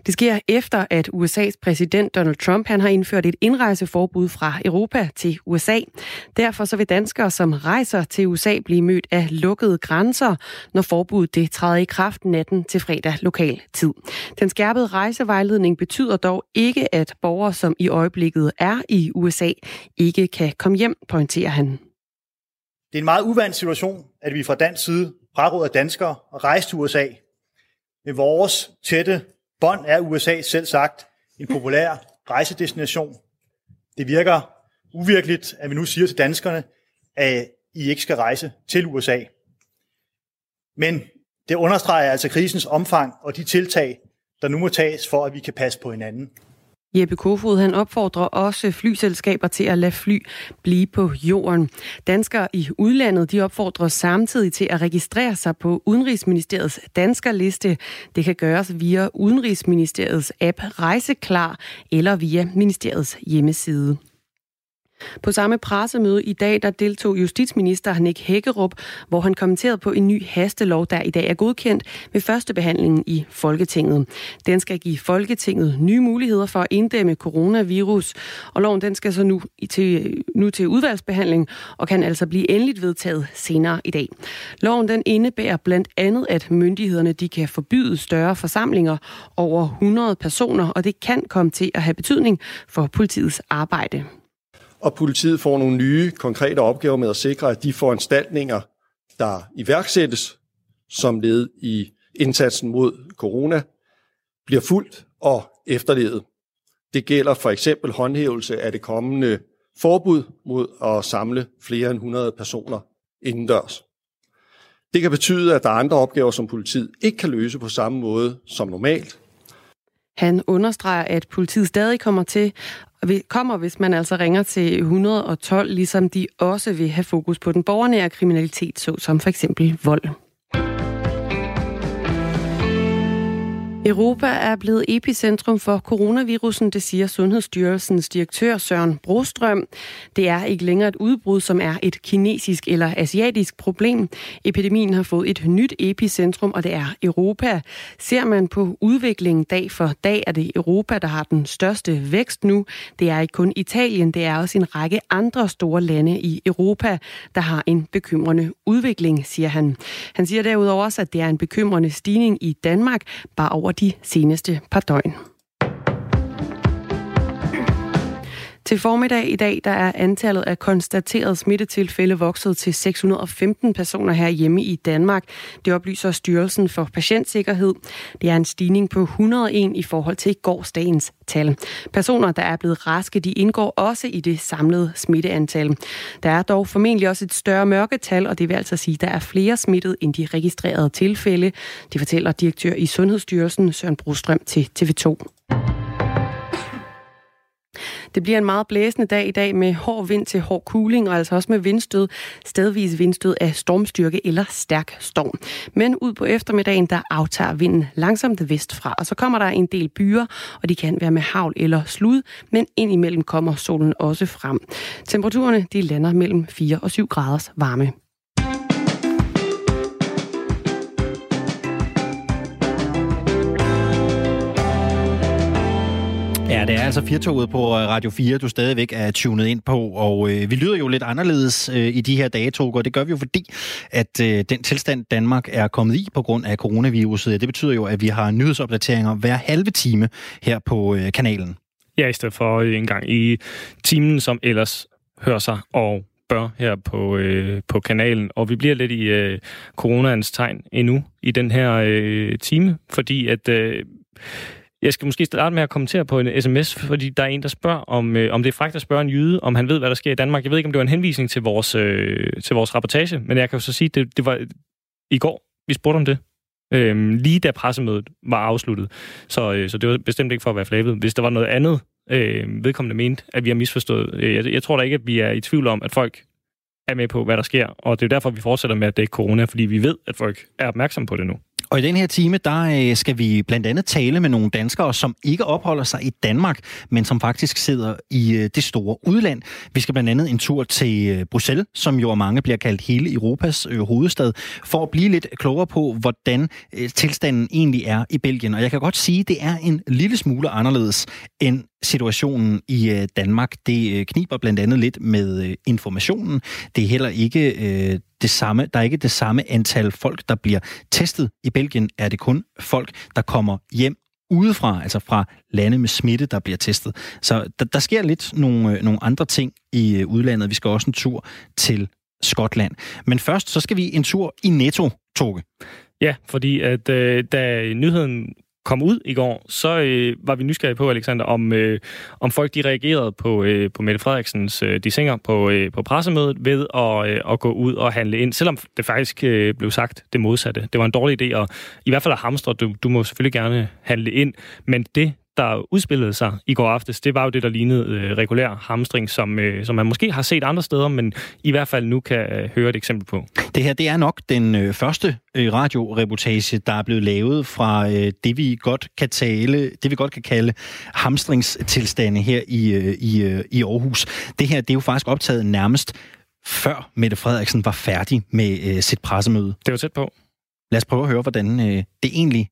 Det sker efter, at USA's præsident Donald Trump han har indført et indrejseforbud fra Europa til USA. Derfor så vil danskere, som rejser til USA, blive mødt af lukkede grænser, når forbuddet det træder i kraft natten til fredag lokal tid. Den skærpede rejsevejledning betyder dog ikke, at borgere, som i øjeblikket er i USA, ikke ikke kan komme hjem, pointerer han. Det er en meget uvandt situation, at vi fra dansk side fraråder danskere at rejse til USA. Med vores tætte bånd er USA selv sagt en populær rejsedestination. Det virker uvirkeligt, at vi nu siger til danskerne, at I ikke skal rejse til USA. Men det understreger altså krisens omfang og de tiltag, der nu må tages for, at vi kan passe på hinanden. Jeppe Kofod han opfordrer også flyselskaber til at lade fly blive på jorden. Danskere i udlandet de opfordrer samtidig til at registrere sig på Udenrigsministeriets danskerliste. Det kan gøres via Udenrigsministeriets app Rejseklar eller via ministeriets hjemmeside. På samme pressemøde i dag, der deltog justitsminister Nick Hækkerup, hvor han kommenterede på en ny hastelov, der i dag er godkendt ved første behandlingen i Folketinget. Den skal give Folketinget nye muligheder for at inddæmme coronavirus, og loven den skal så nu til, nu til udvalgsbehandling og kan altså blive endeligt vedtaget senere i dag. Loven den indebærer blandt andet, at myndighederne de kan forbyde større forsamlinger over 100 personer, og det kan komme til at have betydning for politiets arbejde og politiet får nogle nye konkrete opgaver med at sikre, at de foranstaltninger, der iværksættes som led i indsatsen mod corona, bliver fuldt og efterlevet. Det gælder for eksempel håndhævelse af det kommende forbud mod at samle flere end 100 personer indendørs. Det kan betyde, at der er andre opgaver, som politiet ikke kan løse på samme måde som normalt. Han understreger, at politiet stadig kommer til kommer, hvis man altså ringer til 112, ligesom de også vil have fokus på den borgernære kriminalitet, såsom for eksempel vold. Europa er blevet epicentrum for coronavirusen, det siger Sundhedsstyrelsens direktør Søren Brostrøm. Det er ikke længere et udbrud, som er et kinesisk eller asiatisk problem. Epidemien har fået et nyt epicentrum, og det er Europa. Ser man på udviklingen dag for dag, er det Europa, der har den største vækst nu. Det er ikke kun Italien, det er også en række andre store lande i Europa, der har en bekymrende udvikling, siger han. Han siger derudover også, at det er en bekymrende stigning i Danmark, bare over over de seneste par døgn. Til formiddag i dag, der er antallet af konstaterede smittetilfælde vokset til 615 personer her hjemme i Danmark. Det oplyser Styrelsen for Patientsikkerhed. Det er en stigning på 101 i forhold til gårsdagens tal. Personer, der er blevet raske, de indgår også i det samlede smitteantal. Der er dog formentlig også et større mørketal, og det vil altså sige, at der er flere smittet end de registrerede tilfælde. Det fortæller direktør i Sundhedsstyrelsen Søren Brostrøm til TV2. Det bliver en meget blæsende dag i dag med hård vind til hård kuling, og altså også med vindstød, stedvis vindstød af stormstyrke eller stærk storm. Men ud på eftermiddagen, der aftager vinden langsomt vestfra, og så kommer der en del byer, og de kan være med havl eller slud, men indimellem kommer solen også frem. Temperaturerne de lander mellem 4 og 7 graders varme. Ja, det er altså Firtoget på øh, Radio 4, du stadigvæk er tunet ind på, og øh, vi lyder jo lidt anderledes øh, i de her dage, og det gør vi jo fordi, at øh, den tilstand Danmark er kommet i på grund af coronaviruset, det betyder jo, at vi har nyhedsopdateringer hver halve time her på øh, kanalen. Ja, i stedet for øh, en gang i timen, som ellers hører sig og bør her på, øh, på kanalen. Og vi bliver lidt i øh, coronaens tegn endnu i den her øh, time, fordi at... Øh, jeg skal måske starte med at kommentere på en sms, fordi der er en, der spørger, om, øh, om det er frækt at spørge en jyde, om han ved, hvad der sker i Danmark. Jeg ved ikke, om det var en henvisning til vores, øh, til vores rapportage, men jeg kan jo så sige, at det, det var i går, vi spurgte om det. Øh, lige da pressemødet var afsluttet. Så, øh, så det var bestemt ikke for at være flabet. Hvis der var noget andet, øh, vedkommende mente, at vi har misforstået. Øh, jeg, jeg tror da ikke, at vi er i tvivl om, at folk er med på, hvad der sker. Og det er derfor, vi fortsætter med at dække corona, fordi vi ved, at folk er opmærksomme på det nu. Og i den her time, der øh, skal vi blandt andet tale med nogle danskere, som ikke opholder sig i Danmark, men som faktisk sidder i øh, det store udland. Vi skal blandt andet en tur til øh, Bruxelles, som jo af mange bliver kaldt hele Europas hovedstad, for at blive lidt klogere på, hvordan tilstanden egentlig er i Belgien. Og jeg kan godt sige, at det er en lille smule anderledes end situationen i Danmark. Det kniber blandt andet lidt med informationen. Det er heller ikke det samme, der er ikke det samme antal folk, der bliver testet. I Belgien er det kun folk, der kommer hjem udefra, altså fra lande med smitte, der bliver testet. Så der, der sker lidt nogle, øh, nogle andre ting i øh, udlandet. Vi skal også en tur til Skotland. Men først, så skal vi en tur i Netto, Toge. Ja, fordi at øh, da nyheden kom ud i går, så øh, var vi nysgerrige på, Alexander, om, øh, om folk de reagerede på, øh, på Mette Frederiksens øh, dissinger på, øh, på pressemødet ved at, øh, at gå ud og handle ind, selvom det faktisk øh, blev sagt det modsatte. Det var en dårlig idé, og i hvert fald at hamstre, du, du må selvfølgelig gerne handle ind, men det, der udspillede sig i går aftes, det var jo det, der lignede øh, regulær hamstring, som, øh, som man måske har set andre steder, men i hvert fald nu kan øh, høre et eksempel på. Det her, det er nok den øh, første øh, radioreportage, der er blevet lavet fra øh, det, vi godt kan tale, det vi godt kan kalde hamstringstilstande her i, øh, i, øh, i Aarhus. Det her, det er jo faktisk optaget nærmest før Mette Frederiksen var færdig med øh, sit pressemøde. Det var tæt på. Lad os prøve at høre, hvordan øh, det egentlig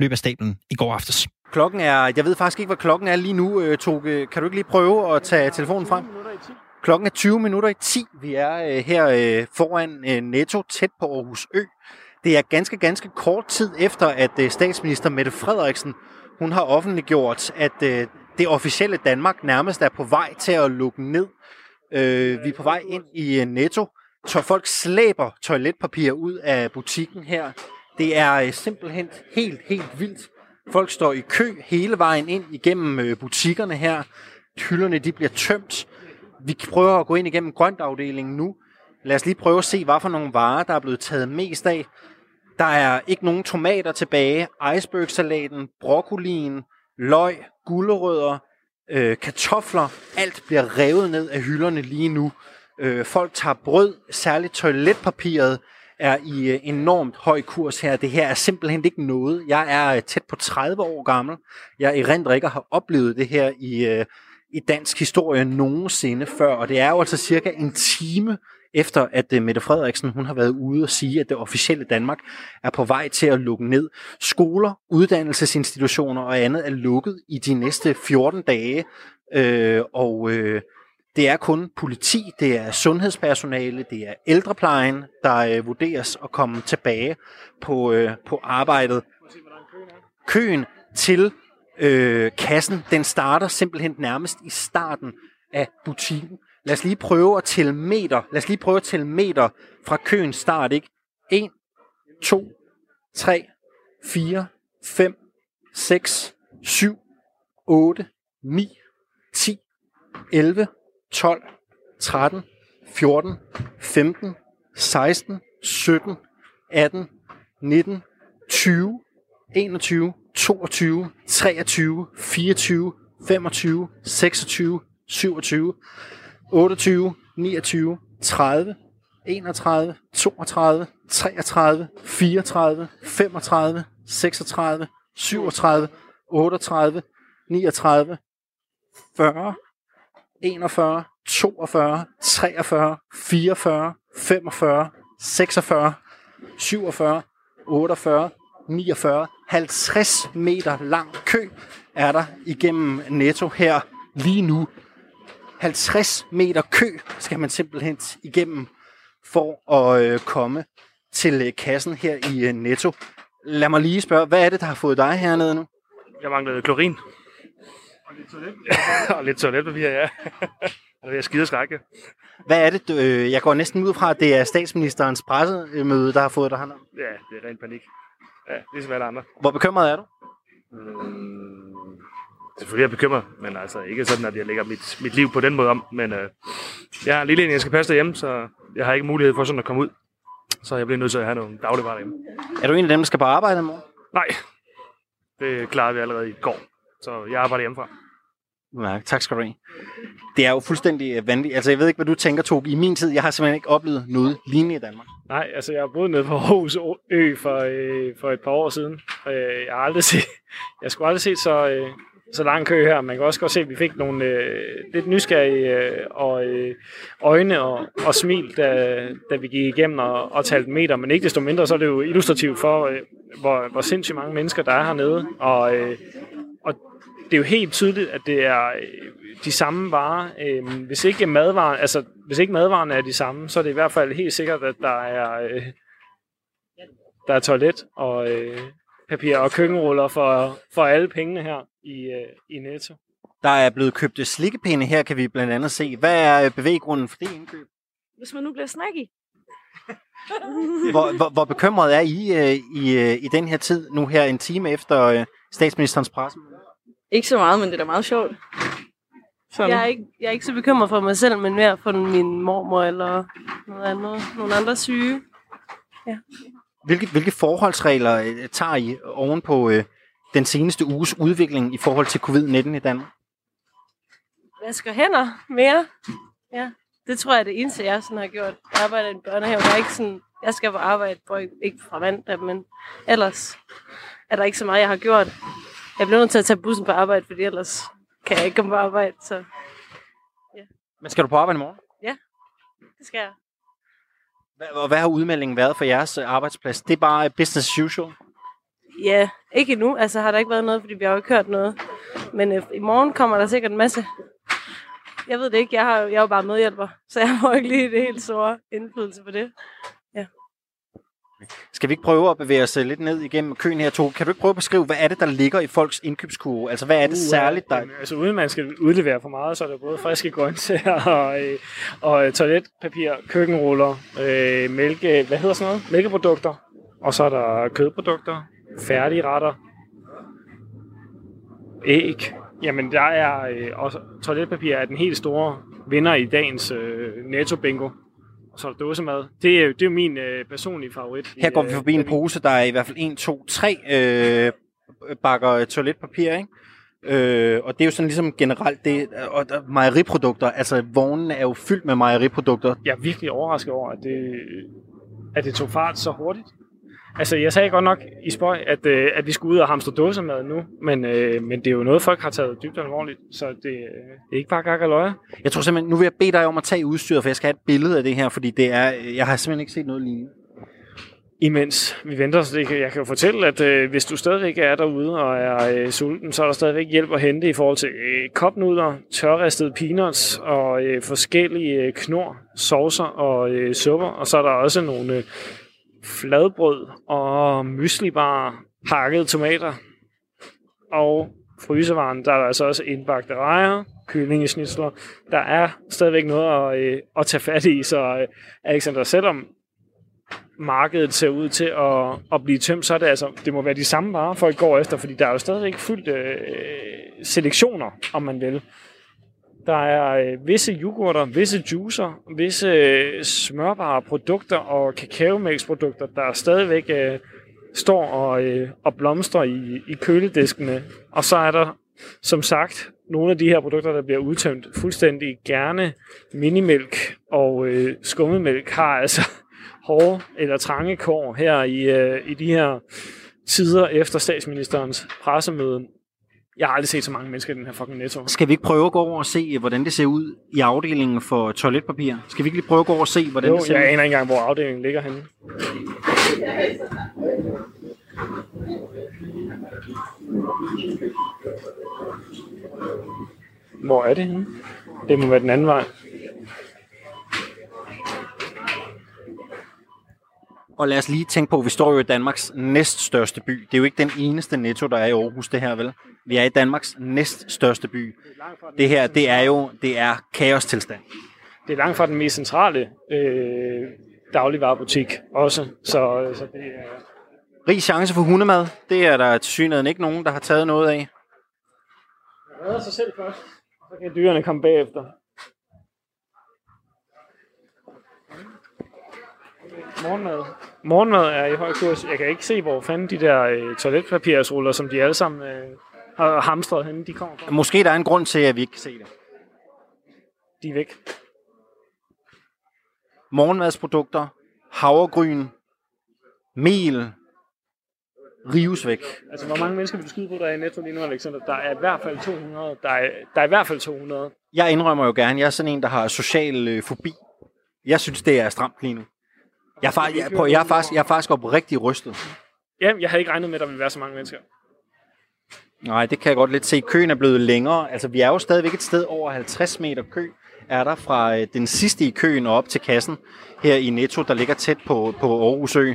løb af stablen i går aftes. Klokken er, jeg ved faktisk ikke, hvad klokken er lige nu, øh, Toge. Kan du ikke lige prøve at tage telefonen frem? Klokken er 20 minutter i 10. Vi er øh, her øh, foran Netto, tæt på Aarhus Ø. Det er ganske, ganske kort tid efter, at statsminister Mette Frederiksen hun har offentliggjort, at det officielle Danmark nærmest er på vej til at lukke ned. Vi er på vej ind i Netto. Folk slæber toiletpapir ud af butikken her. Det er simpelthen helt, helt vildt. Folk står i kø hele vejen ind igennem øh, butikkerne her. Hylderne de bliver tømt. Vi prøver at gå ind igennem grøntafdelingen nu. Lad os lige prøve at se, hvad for nogle varer, der er blevet taget mest af. Der er ikke nogen tomater tilbage. Icebergsalaten, broccolien, løg, gulerødder, øh, kartofler. Alt bliver revet ned af hylderne lige nu. Øh, folk tager brød, særligt toiletpapiret er i øh, enormt høj kurs her. Det her er simpelthen ikke noget. Jeg er øh, tæt på 30 år gammel. Jeg i rent ikke har oplevet det her i, øh, i dansk historie nogensinde før, og det er jo altså cirka en time efter at Mette Frederiksen hun har været ude og sige, at det officielle Danmark er på vej til at lukke ned. Skoler, uddannelsesinstitutioner og andet er lukket i de næste 14 dage, øh, og øh, det er kun politi, det er sundhedspersonale, det er ældreplejen, der øh, vurderes at komme tilbage på, øh, på arbejdet. Køen til øh, kassen, den starter simpelthen nærmest i starten af butikken. Lad os lige prøve at tælle meter. Lad os lige prøve at tælle meter fra køens start, ikke? 1, 2, 3, 4, 5, 6, 7, 8, 9, 10, 11, 12, 13, 14, 15, 16, 17, 18, 19, 20, 21, 22, 23, 24, 25, 26, 27, 28, 29, 30, 31, 32, 33, 34, 35, 36, 37, 38, 39, 40, 41, 42, 43, 44, 45, 46, 47, 48, 49, 50 meter lang kø er der igennem Netto her lige nu. 50 meter kø skal man simpelthen igennem for at øh, komme til øh, kassen her i øh, Netto. Lad mig lige spørge, hvad er det, der har fået dig hernede nu? Jeg manglede klorin. Og lidt toilet. [laughs] og lidt toiletpapir, ja. det er skide skrække. Hvad er det, du, øh, jeg går næsten ud fra, at det er statsministerens pressemøde, der har fået dig hernede? Ja, det er ren panik. Ja, ligesom alle andre. Hvor bekymret er du? Mm, selvfølgelig er jeg bekymret, men altså ikke sådan, at jeg lægger mit, mit liv på den måde om. Men øh, jeg har en lille en, jeg skal passe derhjemme, så jeg har ikke mulighed for sådan at komme ud. Så jeg bliver nødt til at have nogle dagligvarer hjemme. Er du en af dem, der skal på arbejde i morgen? Nej, det klarede vi allerede i går. Så jeg arbejder hjemmefra. Ja, tak skal du have. Det er jo fuldstændig øh, vanvittigt. Altså, jeg ved ikke, hvad du tænker, Toge. I min tid, jeg har simpelthen ikke oplevet noget lignende i Danmark. Nej, altså jeg har boet nede på Aarhus Ø for, øh, for et par år siden. Øh, jeg har aldrig [laughs] set, jeg skulle aldrig set så, øh, så lang kø her. Man kan også godt se, at vi fik nogle øh, lidt nysgerrige øh, og, øh, øjne og, og smil, da, da vi gik igennem og, og talte meter. Men ikke desto mindre, så er det jo illustrativt for, øh, hvor, hvor sindssygt mange mennesker, der er hernede. Og, øh, og det er jo helt tydeligt, at det er øh, de samme varer. Øh, hvis ikke madvaren, altså hvis ikke madvarerne er de samme, så er det i hvert fald helt sikkert, at der er øh, der er toilet og øh, papir og køkkenruller for, for alle pengene her i, øh, i Netto. Der er blevet købt slikkepinde her, kan vi blandt andet se. Hvad er bevæggrunden for det indkøb? Hvis man nu bliver snacky. [laughs] Hvor, hvor, hvor bekymret er I øh, i, øh, i den her tid, nu her en time efter øh, statsministerens presse? Ikke så meget, men det er da meget sjovt. Sådan. Jeg er, ikke, jeg er ikke så bekymret for mig selv, men mere for min mormor eller noget andet, nogle andre syge. Ja. Hvilke, hvilke forholdsregler øh, tager I oven på øh, den seneste uges udvikling i forhold til covid-19 i Danmark? Vasker hænder mere. Ja, det tror jeg er det eneste, jeg sådan har gjort. Jeg arbejder i en børnehave. Jeg, er ikke sådan, jeg skal på arbejde, på, ikke fra mandag, men ellers er der ikke så meget, jeg har gjort. Jeg bliver nødt til at tage bussen på arbejde, fordi ellers kan jeg ikke komme på arbejde. Så Men skal du på arbejde i morgen? ja, det skal jeg. Hvad, og hvad har udmeldingen været for jeres øh, arbejdsplads? Det er bare business as usual? Ja, ikke endnu. Altså har der ikke været noget, fordi vi har jo ikke hørt noget. Men øh, i morgen kommer der sikkert en masse. Jeg ved det ikke. Jeg, har, jeg er jo bare medhjælper, så jeg har jo ikke lige det helt store indflydelse på det. Skal vi ikke prøve at bevæge os øh, lidt ned igennem køen her, to? Kan du ikke prøve at beskrive, hvad er det, der ligger i folks indkøbskurve? Altså, hvad er det særligt, der... Jamen, altså uden man skal udlevere for meget, så er der både friske grøntsager [laughs] og, øh, og øh, toiletpapir, køkkenruller, øh, mælke, hvad hedder sådan noget? Mælkeprodukter. Og så er der kødprodukter, færdige retter, æg. Jamen, der er øh, også toiletpapir er den helt store vinder i dagens øh, netto bingo. Og så er der dåsemad. Det er, jo- det er min øh, personlige favorit. Her går vi øh, forbi en den- pose, der er i hvert fald 1, 2, 3 øh, bakker øh, toiletpapir, ikke? Øh, og det er jo sådan ligesom generelt det, og der, mejeriprodukter, altså vognene er jo fyldt med mejeriprodukter. jeg er virkelig overrasket over, at det, at det tog fart så hurtigt. Altså, jeg sagde godt nok i spøj, at, øh, at vi skulle ud og hamstre dåsemad nu, men, øh, men det er jo noget, folk har taget dybt alvorligt, så det, øh, det er ikke bare gak og løje. Jeg tror simpelthen, nu vil jeg bede dig om at tage udstyret, for jeg skal have et billede af det her, fordi det er, jeg har simpelthen ikke set noget lignende. Imens vi venter, så det jeg kan jo fortælle, at øh, hvis du stadigvæk er derude og er øh, sulten, så er der stadigvæk hjælp at hente i forhold til øh, kopnudler, tørristede peanuts og øh, forskellige øh, knor, saucer og øh, supper. Og så er der også nogle øh, fladbrød og myslibar, hakkede tomater og frysevaren. Der er der altså også indbagte rejer, kyllingesnitsler. Der er stadigvæk noget at, øh, at tage fat i, så øh, Alexander, selvom markedet ser ud til at, at blive tømt, så er det altså, det må være de samme varer, folk går efter, fordi der er jo stadigvæk fyldt øh, selektioner, om man vil. Der er øh, visse yoghurter, visse juicer, visse øh, smørbare produkter og kakaomælksprodukter, der stadigvæk øh, står og, øh, og blomstrer i, i kølediskene. Og så er der, som sagt, nogle af de her produkter, der bliver udtømt fuldstændig gerne. Minimælk og øh, skummemælk har altså [laughs] hårde eller trange kår her i, øh, i de her tider efter statsministerens pressemøde. Jeg har aldrig set så mange mennesker i den her fucking netto. Skal vi ikke prøve at gå over og se, hvordan det ser ud i afdelingen for toiletpapir? Skal vi ikke lige prøve at gå over og se, hvordan Jo, det ser jeg ud? aner ikke engang, hvor afdelingen ligger henne. Hvor er det henne? Det må være den anden vej. Og lad os lige tænke på, at vi står jo i Danmarks næststørste by. Det er jo ikke den eneste netto, der er i Aarhus, det her vel? Vi er i Danmarks næststørste by. Det her, det er jo det er kaostilstand. Det er langt fra den mest centrale øh, dagligvarerbutik også. Så, så det er... Rig chance for hundemad. Det er der til synligheden ikke nogen, der har taget noget af. redder sig selv først, så kan dyrene komme bagefter. Morgenmad. Morgenmad er i høj kurs. Jeg kan ikke se, hvor fanden de der øh, toiletpapirsruller, som de alle sammen øh, har hamstret henne, de kommer fra. Måske der er en grund til, at vi ikke kan se det. De er væk. Morgenmadsprodukter, havregryn, mel, rives væk. Altså, hvor mange mennesker vil du skyde på, der er i Netto lige nu, Alexander? Der er i hvert fald 200. Der er, der er i hvert fald 200. Jeg indrømmer jo gerne, jeg er sådan en, der har social øh, fobi. Jeg synes, det er stramt lige nu. Jeg er, far, jeg, på, jeg, er faktisk, jeg er faktisk oprigtig rystet. Ja, jeg havde ikke regnet med, at der ville være så mange mennesker. Nej, det kan jeg godt lidt se. Køen er blevet længere. Altså, vi er jo stadigvæk et sted over 50 meter kø er der fra øh, den sidste i køen og op til kassen her i Netto, der ligger tæt på, på Aarhus Ø.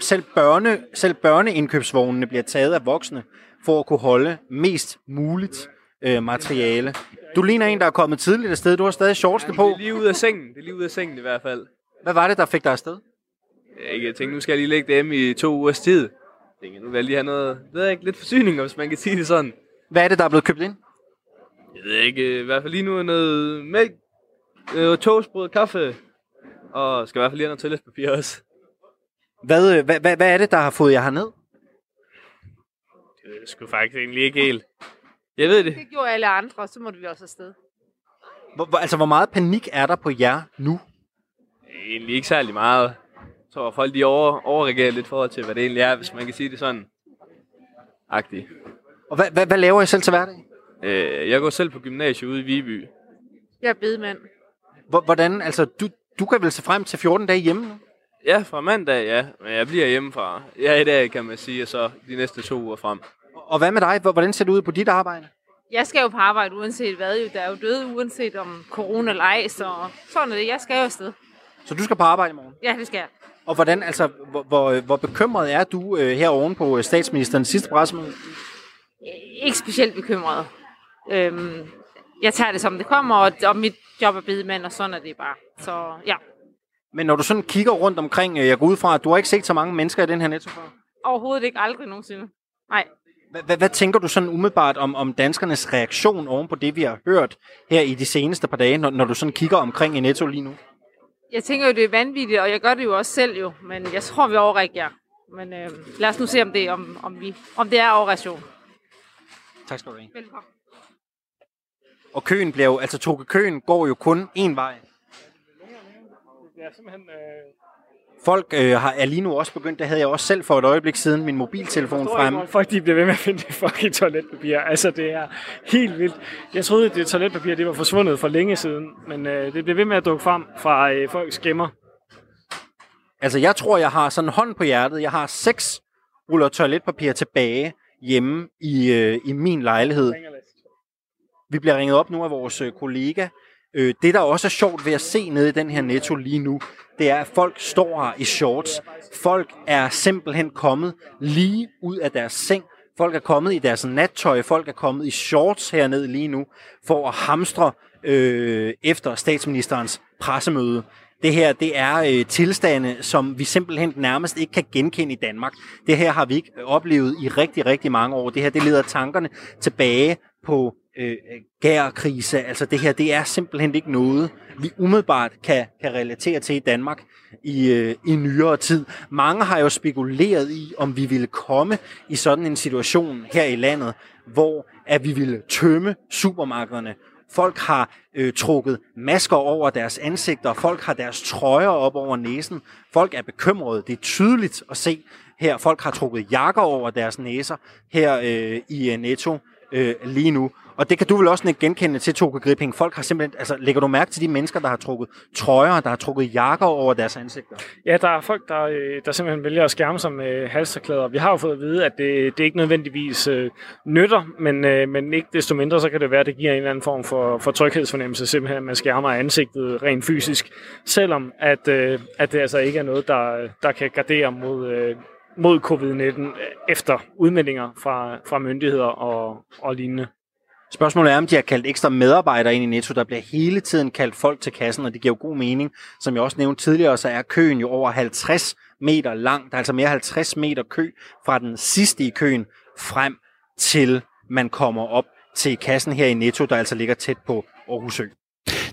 Selv, børne, selv børneindkøbsvognene bliver taget af voksne for at kunne holde mest muligt øh, materiale. Du ligner en, der er kommet tidligt afsted. Du har stadig shortsene på. Det er lige ud af sengen. Det er lige ud af sengen i hvert fald. Hvad var det, der fik dig afsted? Jeg jeg tænkte, nu skal jeg lige lægge dem i to ugers tid. Jeg tænkte, nu vil jeg lige have noget, ved jeg ikke, lidt forsyning, hvis man kan sige det sådan. Hvad er det, der er blevet købt ind? Jeg ved ikke, øh, i hvert fald lige nu er noget mælk, øh, toastbrød, kaffe, og skal i hvert fald lige have noget toiletpapir også. Hvad, øh, hvad, hvad, hvad er det, der har fået jer herned? Det ved jeg sgu faktisk egentlig ikke helt. Jeg ved det. Det gjorde alle andre, så måtte vi også afsted. Hvor- altså, hvor meget panik er der på jer nu? Egentlig ikke særlig meget. Tror, folk de over, overreagerer lidt i forhold til, hvad det egentlig er, hvis man kan sige det sådan. Agtigt. Og hvad, hvad, hvad laver I selv til hverdag? Øh, jeg går selv på gymnasiet ude i Viby. Jeg er bedemand. Hvor- Hvordan, altså, du, du kan vel se frem til 14 dage hjemme nu? Ja, fra mandag, ja. Men jeg bliver hjemmefra. Jeg er i dag, kan man sige, og så de næste to uger frem. Og hvad med dig? Hvor- Hvordan ser det ud på dit arbejde? Jeg skal jo på arbejde uanset hvad. Jo. Der er jo døde uanset om corona eller ej, så sådan er det. Jeg skal jo afsted. Så du skal på arbejde i morgen? Ja, det skal jeg. Og hvordan, altså, hvor, hvor, hvor bekymret er du øh, her oven på øh, statsministerens sidste pressemøde? Ikke specielt bekymret. Øhm, jeg tager det som det kommer, og, og mit job er bedemand, og sådan er det bare. Så ja, Men når du sådan kigger rundt omkring, øh, jeg går ud fra, at du har ikke set så mange mennesker i den her netto før. overhovedet ikke aldrig nogensinde. Nej. Hvad tænker du sådan umiddelbart om, om danskernes reaktion oven på det, vi har hørt her i de seneste par dage, når, når du sådan kigger omkring i Netto lige nu? Jeg tænker jo, det er vanvittigt, og jeg gør det jo også selv jo, men jeg tror, vi overreagerer. Men øh, lad os nu se, om det, om, om, vi, om det er overreaktion. Tak skal du have. Velkommen. Og køen bliver jo, altså Toge køen går jo kun én vej. Det er simpelthen... Øh, Folk øh, har, er lige nu også begyndt, det havde jeg også selv for et øjeblik siden, min mobiltelefon forstår ikke, folk de bliver ved med at finde det fucking toiletpapir. Altså, det er helt vildt. Jeg troede, det toiletpapir det var forsvundet for længe siden, men øh, det bliver ved med at dukke frem fra øh, folks gemmer. Altså, jeg tror, jeg har sådan en hånd på hjertet. Jeg har seks ruller toiletpapir tilbage hjemme i, øh, i min lejlighed. Vi bliver ringet op nu af vores øh, kollega. Øh, det, der også er sjovt ved at se nede i den her netto lige nu, det er, at folk står her i shorts. Folk er simpelthen kommet lige ud af deres seng. Folk er kommet i deres nattøj. Folk er kommet i shorts hernede lige nu for at hamstre øh, efter statsministerens pressemøde. Det her, det er øh, tilstande, som vi simpelthen nærmest ikke kan genkende i Danmark. Det her har vi ikke oplevet i rigtig, rigtig mange år. Det her, det leder tankerne tilbage på Øh, øh, gærkrise. Altså det her, det er simpelthen ikke noget, vi umiddelbart kan, kan relatere til i Danmark i, øh, i nyere tid. Mange har jo spekuleret i, om vi ville komme i sådan en situation her i landet, hvor at vi ville tømme supermarkederne. Folk har øh, trukket masker over deres ansigter, folk har deres trøjer op over næsen, folk er bekymrede. Det er tydeligt at se her. Folk har trukket jakker over deres næser her øh, i øh, Netto øh, lige nu. Og det kan du vel også genkende til, Toge Gripping. Folk har simpelthen, altså lægger du mærke til de mennesker, der har trukket trøjer, der har trukket jakker over deres ansigter? Ja, der er folk, der, øh, der simpelthen vælger at skærme sig med halsterklæder. Vi har jo fået at vide, at det, det ikke nødvendigvis øh, nytter, men, øh, men ikke desto mindre, så kan det være, at det giver en eller anden form for, for tryghedsfornemmelse, simpelthen, at man skærmer ansigtet rent fysisk, selvom at, øh, at det altså ikke er noget, der, der kan gardere mod, øh, mod covid-19 efter udmeldinger fra, fra myndigheder og, og lignende. Spørgsmålet er, om de har kaldt ekstra medarbejdere ind i Netto. Der bliver hele tiden kaldt folk til kassen, og det giver jo god mening. Som jeg også nævnte tidligere, så er køen jo over 50 meter lang. Der er altså mere 50 meter kø fra den sidste i køen frem til man kommer op til kassen her i Netto, der altså ligger tæt på Aarhus Ø.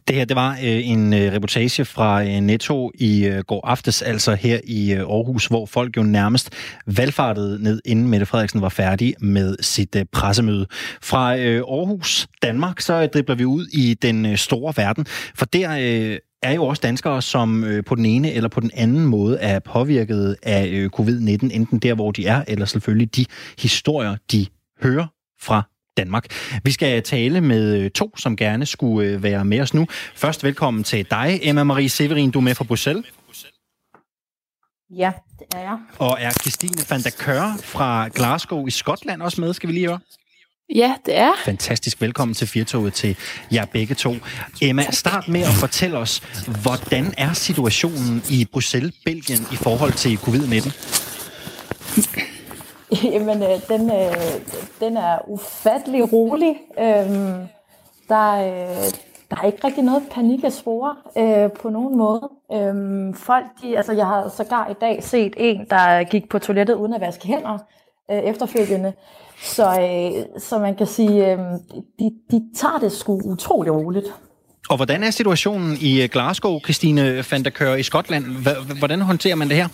Det her, det var øh, en øh, reportage fra øh, Netto i øh, går aftes, altså her i øh, Aarhus, hvor folk jo nærmest valgfartede ned, inden Mette Frederiksen var færdig med sit øh, pressemøde. Fra øh, Aarhus, Danmark, så øh, dribler vi ud i den øh, store verden, for der øh, er jo også danskere, som øh, på den ene eller på den anden måde er påvirket af øh, covid-19, enten der, hvor de er, eller selvfølgelig de historier, de hører fra Danmark. Vi skal tale med øh, to, som gerne skulle øh, være med os nu. Først velkommen til dig, Emma Marie Severin. Du er med fra Bruxelles. Ja, det er jeg. Og er Christine van der Kør fra Glasgow i Skotland også med, skal vi lige høre? Ja, det er. Fantastisk. Velkommen til Firtoget til jer begge to. Emma, start med at fortælle os, hvordan er situationen i Bruxelles, Belgien i forhold til covid-19? [laughs] Jamen, øh, den, øh, den er ufattelig rolig. Øhm, der, øh, der er ikke rigtig noget panik at spore øh, på nogen måde. Øhm, folk, de, altså jeg har sågar i dag set en, der gik på toilettet uden at vaske hænder øh, efterfølgende. Så, øh, så man kan sige, øh, de, de tager det sgu utrolig roligt. Og hvordan er situationen i øh, Glasgow, Christine van der Kør i Skotland? Hvordan håndterer man det her?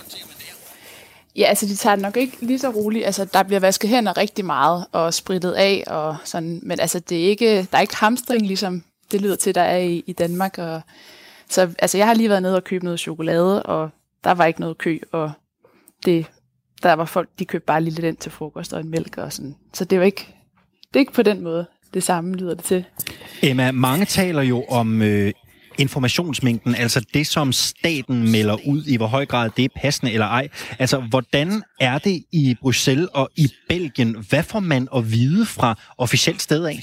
Ja, altså de tager det nok ikke lige så roligt. Altså der bliver vasket hænder rigtig meget og spritet af og sådan, men altså det er ikke, der er ikke hamstring ligesom det lyder til, der er i, i Danmark. Og, så altså jeg har lige været nede og købe noget chokolade, og der var ikke noget kø, og det, der var folk, de købte bare lige lidt ind til frokost og en mælk og sådan. Så det er ikke, det er ikke på den måde det samme lyder det til. Emma, mange taler jo om øh, informationsmængden, altså det, som staten melder ud, i hvor høj grad det er passende eller ej. Altså, hvordan er det i Bruxelles og i Belgien? Hvad får man at vide fra officielt sted af?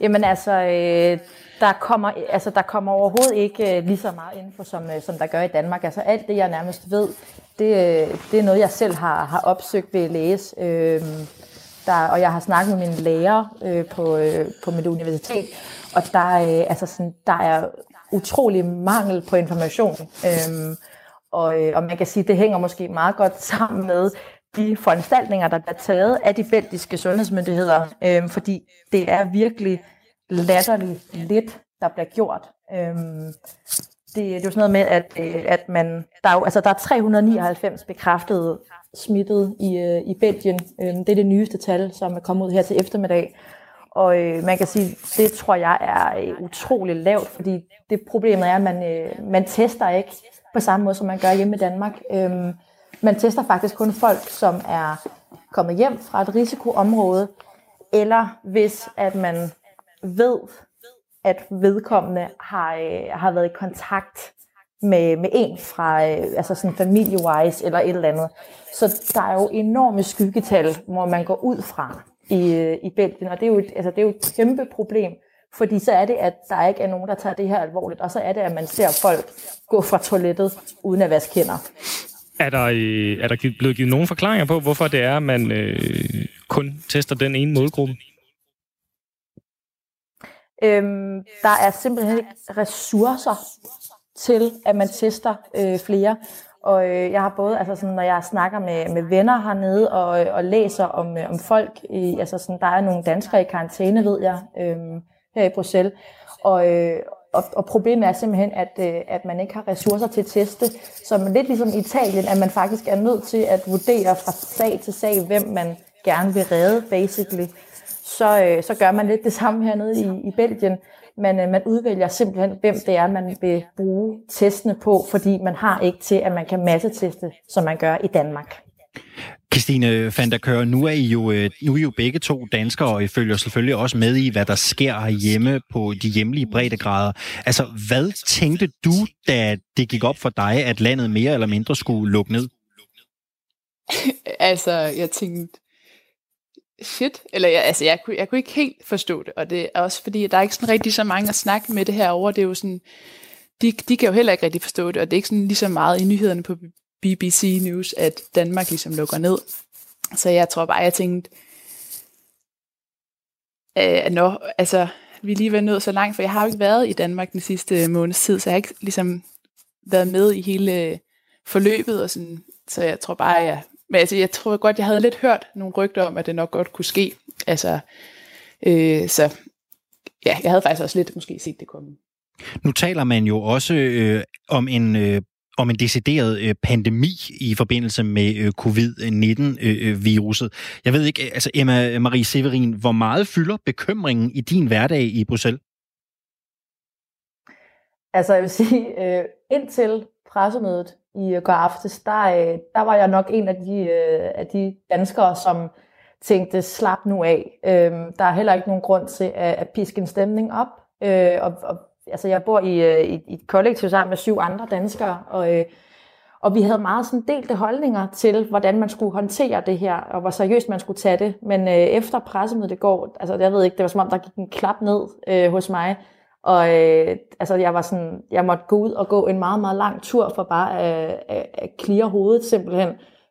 Jamen altså, øh, der kommer, altså, der kommer overhovedet ikke øh, lige så meget info, som, øh, som der gør i Danmark. Altså alt det, jeg nærmest ved, det, øh, det er noget, jeg selv har, har opsøgt ved at læse. Øh, der, og jeg har snakket med mine lærer øh, på, øh, på mit universitet, og der, øh, altså sådan, der er utrolig mangel på information. Øhm, og, øh, og man kan sige, at det hænger måske meget godt sammen med de foranstaltninger, der bliver taget af de belgiske sundhedsmyndigheder, øh, fordi det er virkelig latterligt lidt, der bliver gjort. Øhm, det, det er jo sådan noget med, at, øh, at man, der, er jo, altså, der er 399 bekræftede smittet i, øh, i Belgien. Øhm, det er det nyeste tal, som er kommet ud her til eftermiddag. Og øh, man kan sige, det tror jeg er øh, utrolig lavt, fordi det problemet er, at man, øh, man tester ikke på samme måde, som man gør hjemme i Danmark. Øhm, man tester faktisk kun folk, som er kommet hjem fra et risikoområde, eller hvis at man ved, at vedkommende har, øh, har været i kontakt med, med en fra øh, altså sådan familie-wise eller et eller andet. Så der er jo enorme skyggetal, hvor man går ud fra i, øh, i Belgien, og det er, jo et, altså, det er jo et kæmpe problem, fordi så er det, at der ikke er nogen, der tager det her alvorligt, og så er det, at man ser folk gå fra toilettet uden at vaske hænder. Er der, øh, er der blevet givet nogle forklaringer på, hvorfor det er, at man øh, kun tester den ene målgruppe? Øhm, der er simpelthen ikke ressourcer til, at man tester øh, flere. Og øh, jeg har både, altså sådan, når jeg snakker med, med venner hernede og, øh, og læser om, øh, om folk, i, altså sådan, der er nogle danskere i karantæne, ved jeg, øh, her i Bruxelles. Og, øh, og, og problemet er simpelthen, at, øh, at man ikke har ressourcer til at teste. Så lidt ligesom i Italien, at man faktisk er nødt til at vurdere fra sag til sag, hvem man gerne vil redde, basically. Så, øh, så gør man lidt det samme hernede i, i Belgien men øh, man udvælger simpelthen, hvem det er, man vil bruge testene på, fordi man har ikke til, at man kan masseteste, som man gør i Danmark. Christine van der Kør, nu er, I jo, øh, nu er I jo begge to danskere, og I følger selvfølgelig også med i, hvad der sker hjemme på de hjemlige breddegrader. Altså, hvad tænkte du, da det gik op for dig, at landet mere eller mindre skulle lukke ned? [laughs] altså, jeg tænkte, shit, eller jeg, altså jeg, kunne, jeg kunne ikke helt forstå det, og det er også fordi, at der er ikke sådan rigtig så mange at snakke med det her over, det er jo sådan, de, de kan jo heller ikke rigtig forstå det, og det er ikke sådan lige så meget i nyhederne på BBC News, at Danmark ligesom lukker ned. Så jeg tror bare, jeg tænkte, øh, at nå, altså, vi er lige ved nået så langt, for jeg har jo ikke været i Danmark den sidste måneds tid, så jeg har ikke ligesom været med i hele forløbet, og sådan, så jeg tror bare, jeg, men altså, jeg tror godt, jeg havde lidt hørt nogle rygter om, at det nok godt kunne ske. Altså, øh, så ja, jeg havde faktisk også lidt måske set det komme. Nu taler man jo også øh, om en øh, om en decideret øh, pandemi i forbindelse med øh, covid-19-viruset. Øh, jeg ved ikke, altså Emma Marie Severin, hvor meget fylder bekymringen i din hverdag i Bruxelles? Altså jeg vil sige, øh, indtil pressemødet i øh, går aftes, der, øh, der var jeg nok en af de, øh, af de danskere, som tænkte, slap nu af. Øh, der er heller ikke nogen grund til at, at piske en stemning op. Øh, og, og, altså jeg bor i, øh, i, i et kollektiv sammen med syv andre danskere, og, øh, og vi havde meget sådan delte holdninger til, hvordan man skulle håndtere det her, og hvor seriøst man skulle tage det. Men øh, efter pressemødet i går, altså jeg ved ikke, det var som om, der gik en klap ned øh, hos mig, og øh, altså, jeg var sådan, jeg måtte gå ud og gå en meget, meget lang tur for bare at, at, at hovedet simpelthen.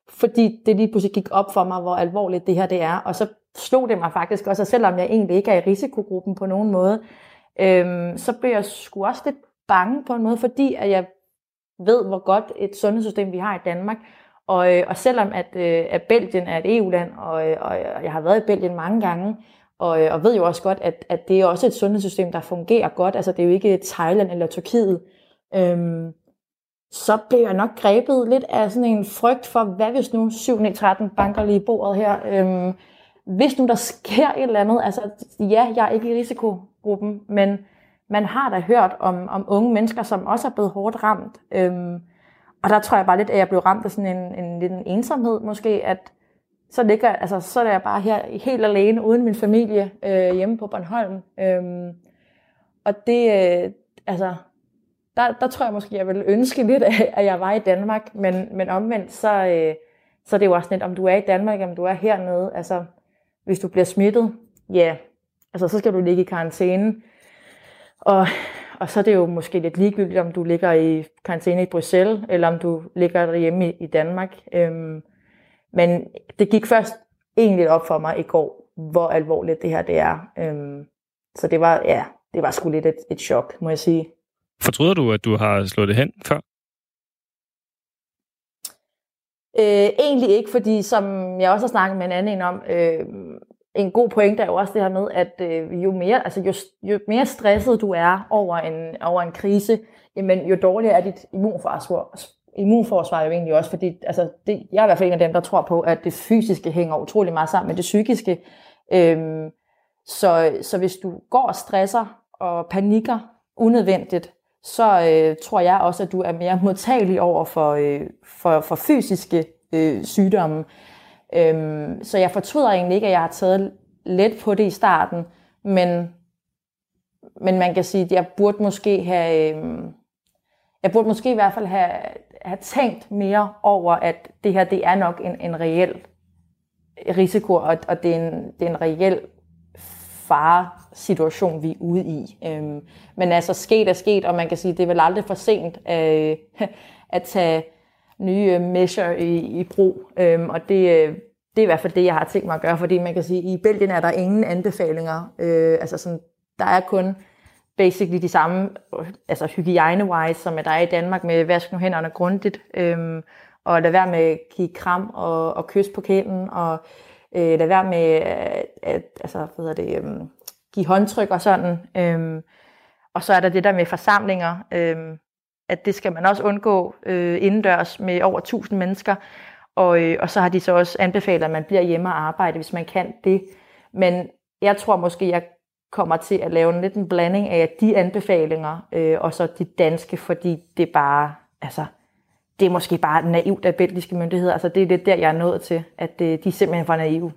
Fordi det lige pludselig gik op for mig, hvor alvorligt det her det er. Og så slog det mig faktisk også, og selvom jeg egentlig ikke er i risikogruppen på nogen måde, øh, så blev jeg sgu også lidt bange på en måde, fordi at jeg ved, hvor godt et sundhedssystem vi har i Danmark. Og, øh, og selvom at, øh, at Belgien er et EU-land, og, øh, og jeg har været i Belgien mange gange, og, øh, og ved jo også godt, at, at det er også et sundhedssystem, der fungerer godt. Altså det er jo ikke Thailand eller Tyrkiet. Øhm, så bliver jeg nok grebet lidt af sådan en frygt for, hvad hvis nu 7-13 banker lige bordet her. Øhm, hvis nu der sker et eller andet, altså ja, jeg er ikke i risikogruppen, men man har da hørt om, om unge mennesker, som også er blevet hårdt ramt. Øhm, og der tror jeg bare lidt, at jeg blev ramt af sådan en, en, en, en ensomhed måske, at så, ligger, altså, så er jeg bare her helt alene, uden min familie, øh, hjemme på Bornholm. Øhm, og det, øh, altså, der, der tror jeg måske, jeg ville ønske lidt, [laughs] at jeg var i Danmark, men, men omvendt, så, øh, så er det jo også lidt, om du er i Danmark, om du er hernede. Altså, hvis du bliver smittet, ja, yeah, altså, så skal du ligge i karantæne. Og, og så er det jo måske lidt ligegyldigt, om du ligger i karantæne i Bruxelles, eller om du ligger derhjemme i, i Danmark. Øhm, men det gik først egentlig op for mig i går, hvor alvorligt det her det er. Øhm, så det var, ja, det var sgu lidt et, et chok, må jeg sige. Fortryder du, at du har slået det hen før? Øh, egentlig ikke, fordi som jeg også har snakket med en anden om, øh, en god pointe er jo også det her med, at øh, jo, mere, altså jo, jo mere stresset du er over en, over en krise, jamen, jo dårligere er dit immunforsvar, immunforsvar jo egentlig også, fordi altså, det, jeg er i hvert fald en af dem, der tror på, at det fysiske hænger utrolig meget sammen med det psykiske. Øhm, så, så hvis du går og stresser og panikker unødvendigt, så øh, tror jeg også, at du er mere modtagelig over for, øh, for, for fysiske øh, sygdomme. Øhm, så jeg fortryder egentlig ikke, at jeg har taget let på det i starten, men, men man kan sige, at jeg burde måske have... Øh, jeg burde måske i hvert fald have, have tænkt mere over, at det her det er nok en, en reel risiko, og, og det, er en, det er en reel faresituation, vi er ude i. Øhm, men altså, sket er sket, og man kan sige, det er vel aldrig for sent øh, [laughs] at tage nye øh, measure i, i brug. Øhm, og det, øh, det er i hvert fald det, jeg har tænkt mig at gøre, fordi man kan sige, at i Belgien er der ingen anbefalinger. Øh, altså sådan, der er kun basically de samme, altså hygiejne-wise, som der er i Danmark med vask nu hænderne grundigt, øhm, og lad være med at give kram og, og kys på kælen, og øh, lad være med at, at altså, hvad hedder det, øhm, give håndtryk og sådan. Øhm, og så er der det der med forsamlinger, øhm, at det skal man også undgå øh, indendørs med over 1000 mennesker, og, øh, og så har de så også anbefalet, at man bliver hjemme og arbejde, hvis man kan det. Men jeg tror måske, jeg kommer til at lave en lidt en blanding af de anbefalinger, øh, og så de danske, fordi det bare, altså, det er måske bare naivt af belgiske myndigheder. Altså, det er det der, jeg er nået til, at øh, de er simpelthen for naive.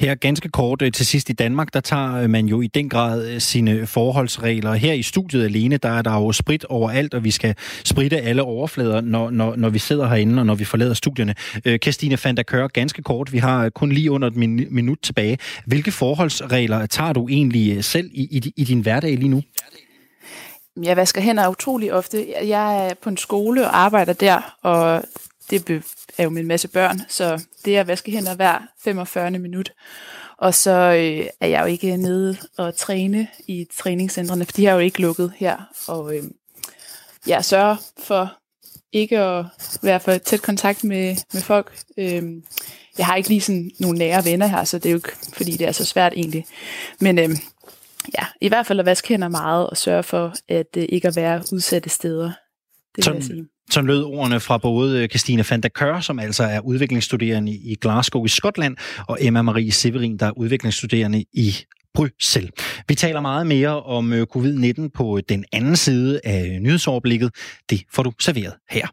Her ganske kort øh, til sidst i Danmark, der tager øh, man jo i den grad øh, sine forholdsregler. Her i studiet alene, der er der jo sprit overalt, og vi skal spritte alle overflader, når, når, når vi sidder herinde og når vi forlader studierne. Christine van der Kør, ganske kort, vi har kun lige under et minut tilbage. Hvilke forholdsregler tager du egentlig selv i, i, i din hverdag lige nu? Jeg vasker hænder utrolig ofte. Jeg er på en skole og arbejder der, og det er jo med en masse børn, så det er at vaske hænder hver 45 minut. Og så øh, er jeg jo ikke nede og træne i træningscentrene, for de har jo ikke lukket her. Og øh, jeg sørger for ikke at være for tæt kontakt med, med folk. Øhm, jeg har ikke lige sådan nogle nære venner her, så det er jo ikke, fordi det er så svært egentlig. Men øhm, ja, i hvert fald at vaske hænder meget og sørge for, at øh, ikke at være udsatte steder. Det vil jeg sige. Sådan lød ordene fra både øh, Christine van der Kør, som altså er udviklingsstuderende i Glasgow i Skotland, og Emma Marie Severin, der er udviklingsstuderende i Bruxelles. Vi taler meget mere om øh, covid-19 på øh, den anden side af nyhedsoverblikket. Det får du serveret her.